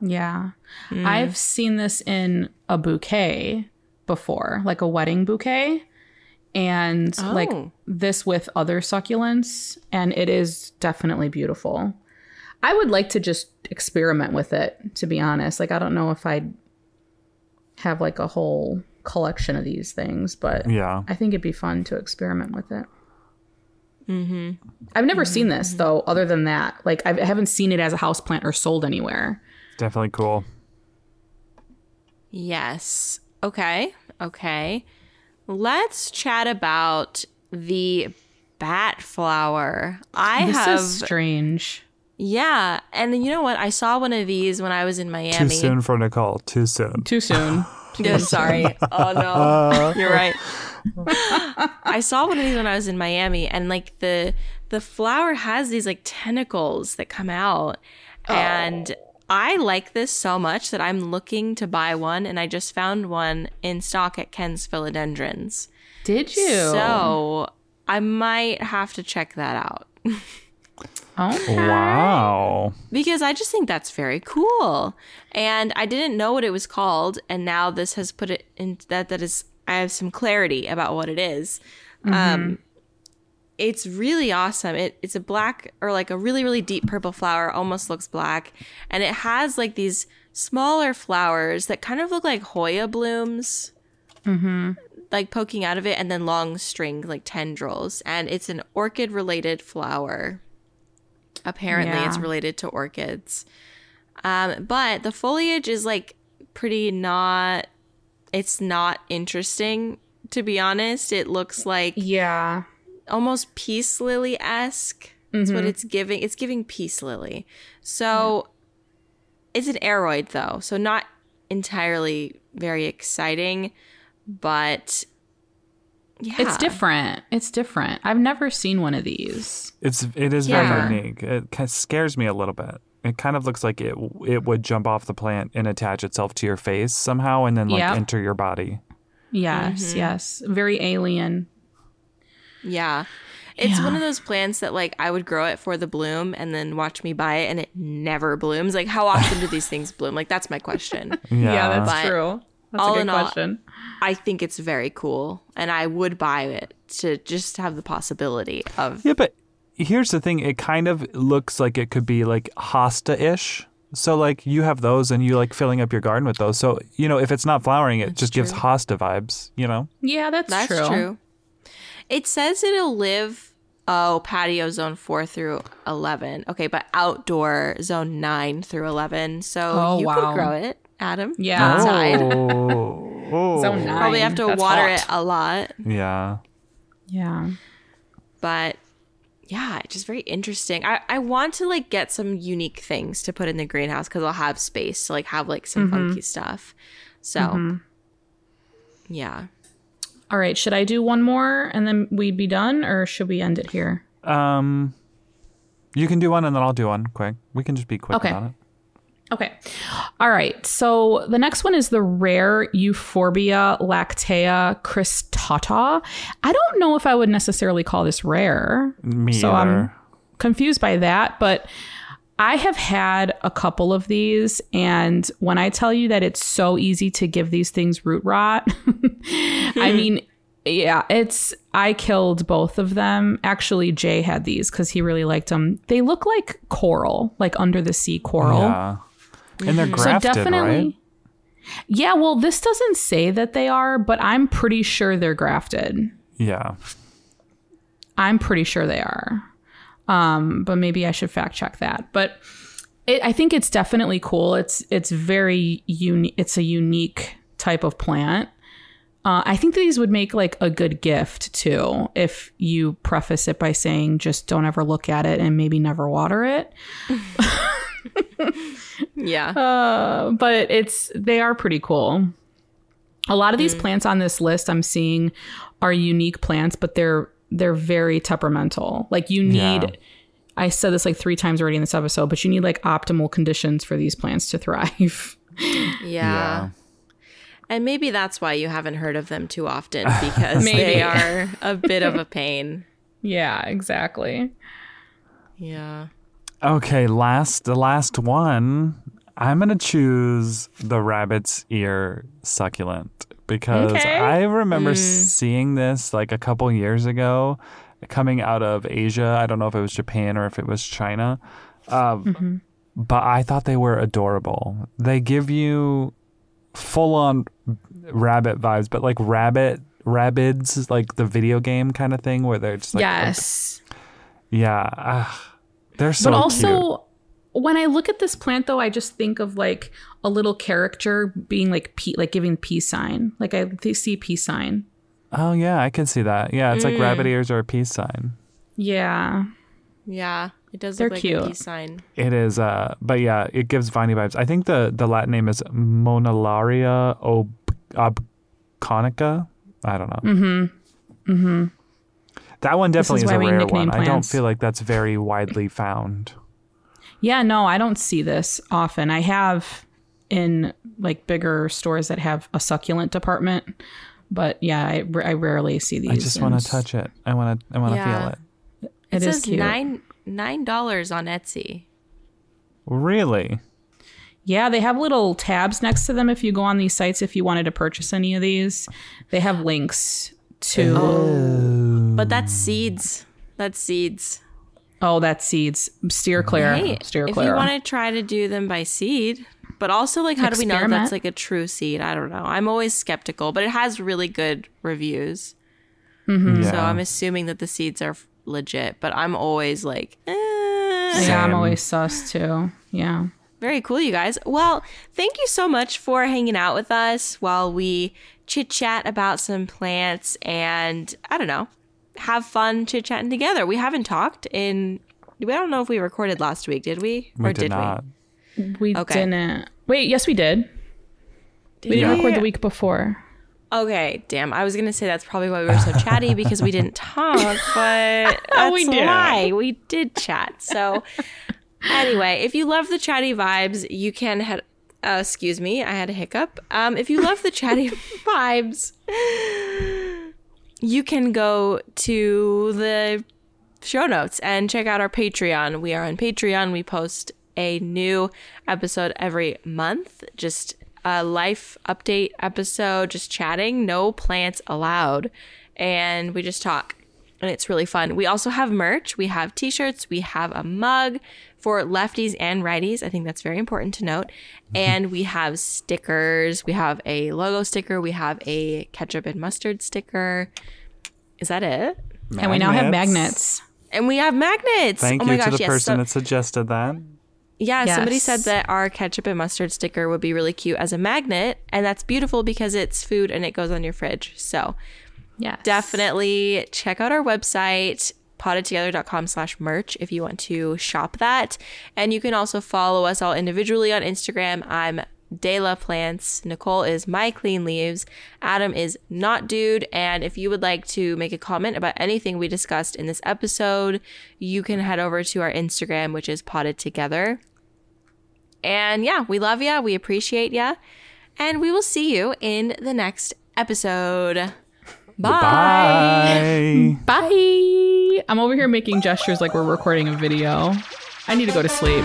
Yeah. I've mm. seen this in a bouquet before, like a wedding bouquet. And like Oh. this with other succulents, and it is definitely beautiful. I would like to just experiment with it, to be honest. Like, I don't know if I'd have like a whole collection of these things, but Yeah. I think it'd be fun to experiment with it. Mm-hmm. I've never seen mm-hmm. this though. Other than that, like I've, I haven't seen it as a houseplant or sold anywhere. Definitely cool. Yes. Okay. Okay. Let's chat about the bat flower. I This have is strange. Yeah, and you know what? I saw one of these when I was in Miami. Too soon for Nicole. Too soon. Too soon. [laughs] Yeah, sorry. Oh no. [laughs] You're right. [laughs] I saw one of these when I was in Miami and like the the flower has these like tentacles that come out oh. and I like this so much that I'm looking to buy one and I just found one in stock at Ken's Philodendrons. Did you? So, I might have to check that out. Okay. Wow. because I just think that's very cool. And I didn't know what it was called, and now this has put it in that that is I have some clarity about what it is. Um it's really awesome. It it's a black or like a really really deep purple flower, almost looks black, and it has like these smaller flowers that kind of look like Hoya blooms. Mm-hmm Like poking out of it, and then long string like tendrils, and it's an orchid related flower. Apparently, it's related to orchids. Um, but the foliage is like pretty not. It's not interesting, to be honest. It looks like Yeah. almost peace lily esque. That's what it's giving. It's giving peace lily. So it's an aroid though, so not entirely very exciting, but yeah, It's different. It's different. I've never seen one of these. It's it is Yeah. very unique. It kind of scares me a little bit. It kind of looks like it it would jump off the plant and attach itself to your face somehow, and then like Yep. enter your body. Yes, mm-hmm. yes. Very alien. Yeah. It's Yeah. one of those plants that like I would grow it for the bloom and then watch me buy it and it never blooms. Like how often do these things bloom? Like that's my question. Yeah, But true. That's all a good in all- question. I think it's very cool and I would buy it to just have the possibility of Yeah, but here's the thing. It kind of looks like it could be like hosta-ish. So like you have those and you like filling up your garden with those. So, you know, if it's not flowering, it just gives hosta vibes, you know? yeah, that's, That's true. true. It says it'll live oh patio zone 4 through 11. Okay, but outdoor zone 9 through 11. So Oh, you wow. could grow it, Adam. Yeah. Outside. Oh. [laughs] oh. Zone nine. Probably have to That's water hot. it a lot. Yeah. Yeah. but yeah it's just very interesting I, I want to like get some unique things to put in the greenhouse because i'll have space to like have like some funky stuff so yeah All right. Should I do one more and then we'd be done, or should we end it here? Um you can do one and then I'll do one quick. We can just be quick Okay. about it. Okay. All right. So the next one is the rare Euphorbia lactea cristata. I don't know if I would necessarily call this rare. Me So either. I'm confused by that, but I have had a couple of these, and when I tell you that it's so easy to give these things root rot, [laughs] I hmm. mean, yeah, it's. I killed both of them. Actually, Jay had these because he really liked them. They look like coral, like under the sea coral. Yeah. And they're grafted, So definitely. right? Yeah, well, this doesn't say that they are, but I'm pretty sure they're grafted. Yeah. I'm pretty sure they are. Um, but maybe I should fact check that. But it, I think it's definitely cool. It's it's very unique. It's a unique type of plant. Uh, I think these would make like a good gift too if you preface it by saying just don't ever look at it and maybe never water it. [laughs] [laughs] yeah Uh, but it's they are pretty cool. A lot of these plants on this list I'm seeing are unique plants, but they're they're very temperamental. Like you need Yeah. I said this like 3 times already in this episode, but you need like optimal conditions for these plants to thrive. [laughs] yeah, and maybe that's why you haven't heard of them too often [laughs] because Maybe. they are a bit of a pain yeah, exactly. yeah Okay, last the last one. I'm gonna choose the rabbit's ear succulent because Okay. I remember seeing this like a couple years ago, coming out of Asia. I don't know if it was Japan or if it was China, um, but I thought they were adorable. They give you full on rabbit vibes, but like rabbit rabbits, like the video game kind of thing, where they're just like yes. Yeah, ah, they're so but also cute. when I look at this plant though, I just think of like a little character being like pe- like giving peace sign. Like I th- see peace sign. Oh yeah, I can see that. Yeah, it's like Mm. rabbit ears or a peace sign. Yeah. Yeah, it does They're look like cute. a peace sign. It is, uh, but yeah, it gives viney vibes. I think the the Latin name is Monilaria ob- obconica. I don't know. Mm-hmm. Mm-hmm. That one definitely is is, why a we rare nickname one. I don't feel like that's very widely found. Yeah, no, I don't see this often. I have in like bigger stores that have a succulent department, but yeah, I rarely see these. I just want to touch it. I want to. I want to Yeah. feel it. It It, is says cute. nine nine dollars on Etsy. Really? Yeah, they have little tabs next to them if you go on these sites if you wanted to purchase any of these. They have links to oh, But that's seeds. That's seeds. Oh, that's seeds. Steer clear. Hey, Steer if clear. you want to try to do them by seed, but also like how do we know that's like a true seed? I don't know. I'm always skeptical, but it has really good reviews. Mm-hmm. Yeah. So I'm assuming that the seeds are legit, but I'm always like, eh. yeah, I'm always sus too. Yeah. Very cool, you guys. Well, thank you so much for hanging out with us while we chit chat about some plants and I don't know, have fun chit chatting together. We haven't talked in. We don't know if we recorded last week, did we? We did not. We Okay. didn't. Wait, yes, we did. Did We didn't Yeah. record the week before. Okay, damn. I was gonna say that's probably why we were so chatty because we didn't talk, [laughs] but [laughs] that's We did. why we did chat. So anyway, if you love the chatty vibes, you can head. Uh, excuse me, I had a hiccup. Um, if you love the chatty [laughs] vibes, you can go to the show notes and check out our Patreon. We are on Patreon. We post a new episode every month. Just a life update episode, just chatting, no plants allowed. And we just talk. And it's really fun. We also have merch. We have t shirts. We have a mug for lefties and righties. I think that's very important to note. Mm-hmm. And we have stickers. We have a logo sticker. We have a ketchup and mustard sticker. Is that it? And we now have magnets. And we have magnets. Thank oh you my to the yes. person So- that suggested that. yeah, somebody said that our ketchup and mustard sticker would be really cute as a magnet, and that's beautiful because it's food and it goes on your fridge. So Yeah. definitely check out our website pottedtogether.com slash merch if you want to shop that and you can also follow us all individually on instagram i'm Dela Plants. Nicole is My Clean Leaves. Adam is Not Dude. And if you would like to make a comment about anything we discussed in this episode, you can head over to our Instagram, which is Potted Together. And yeah, we love ya. We appreciate ya. And we will see you in the next episode. Bye. Bye. Bye. I'm over here making gestures like we're recording a video. I need to go to sleep.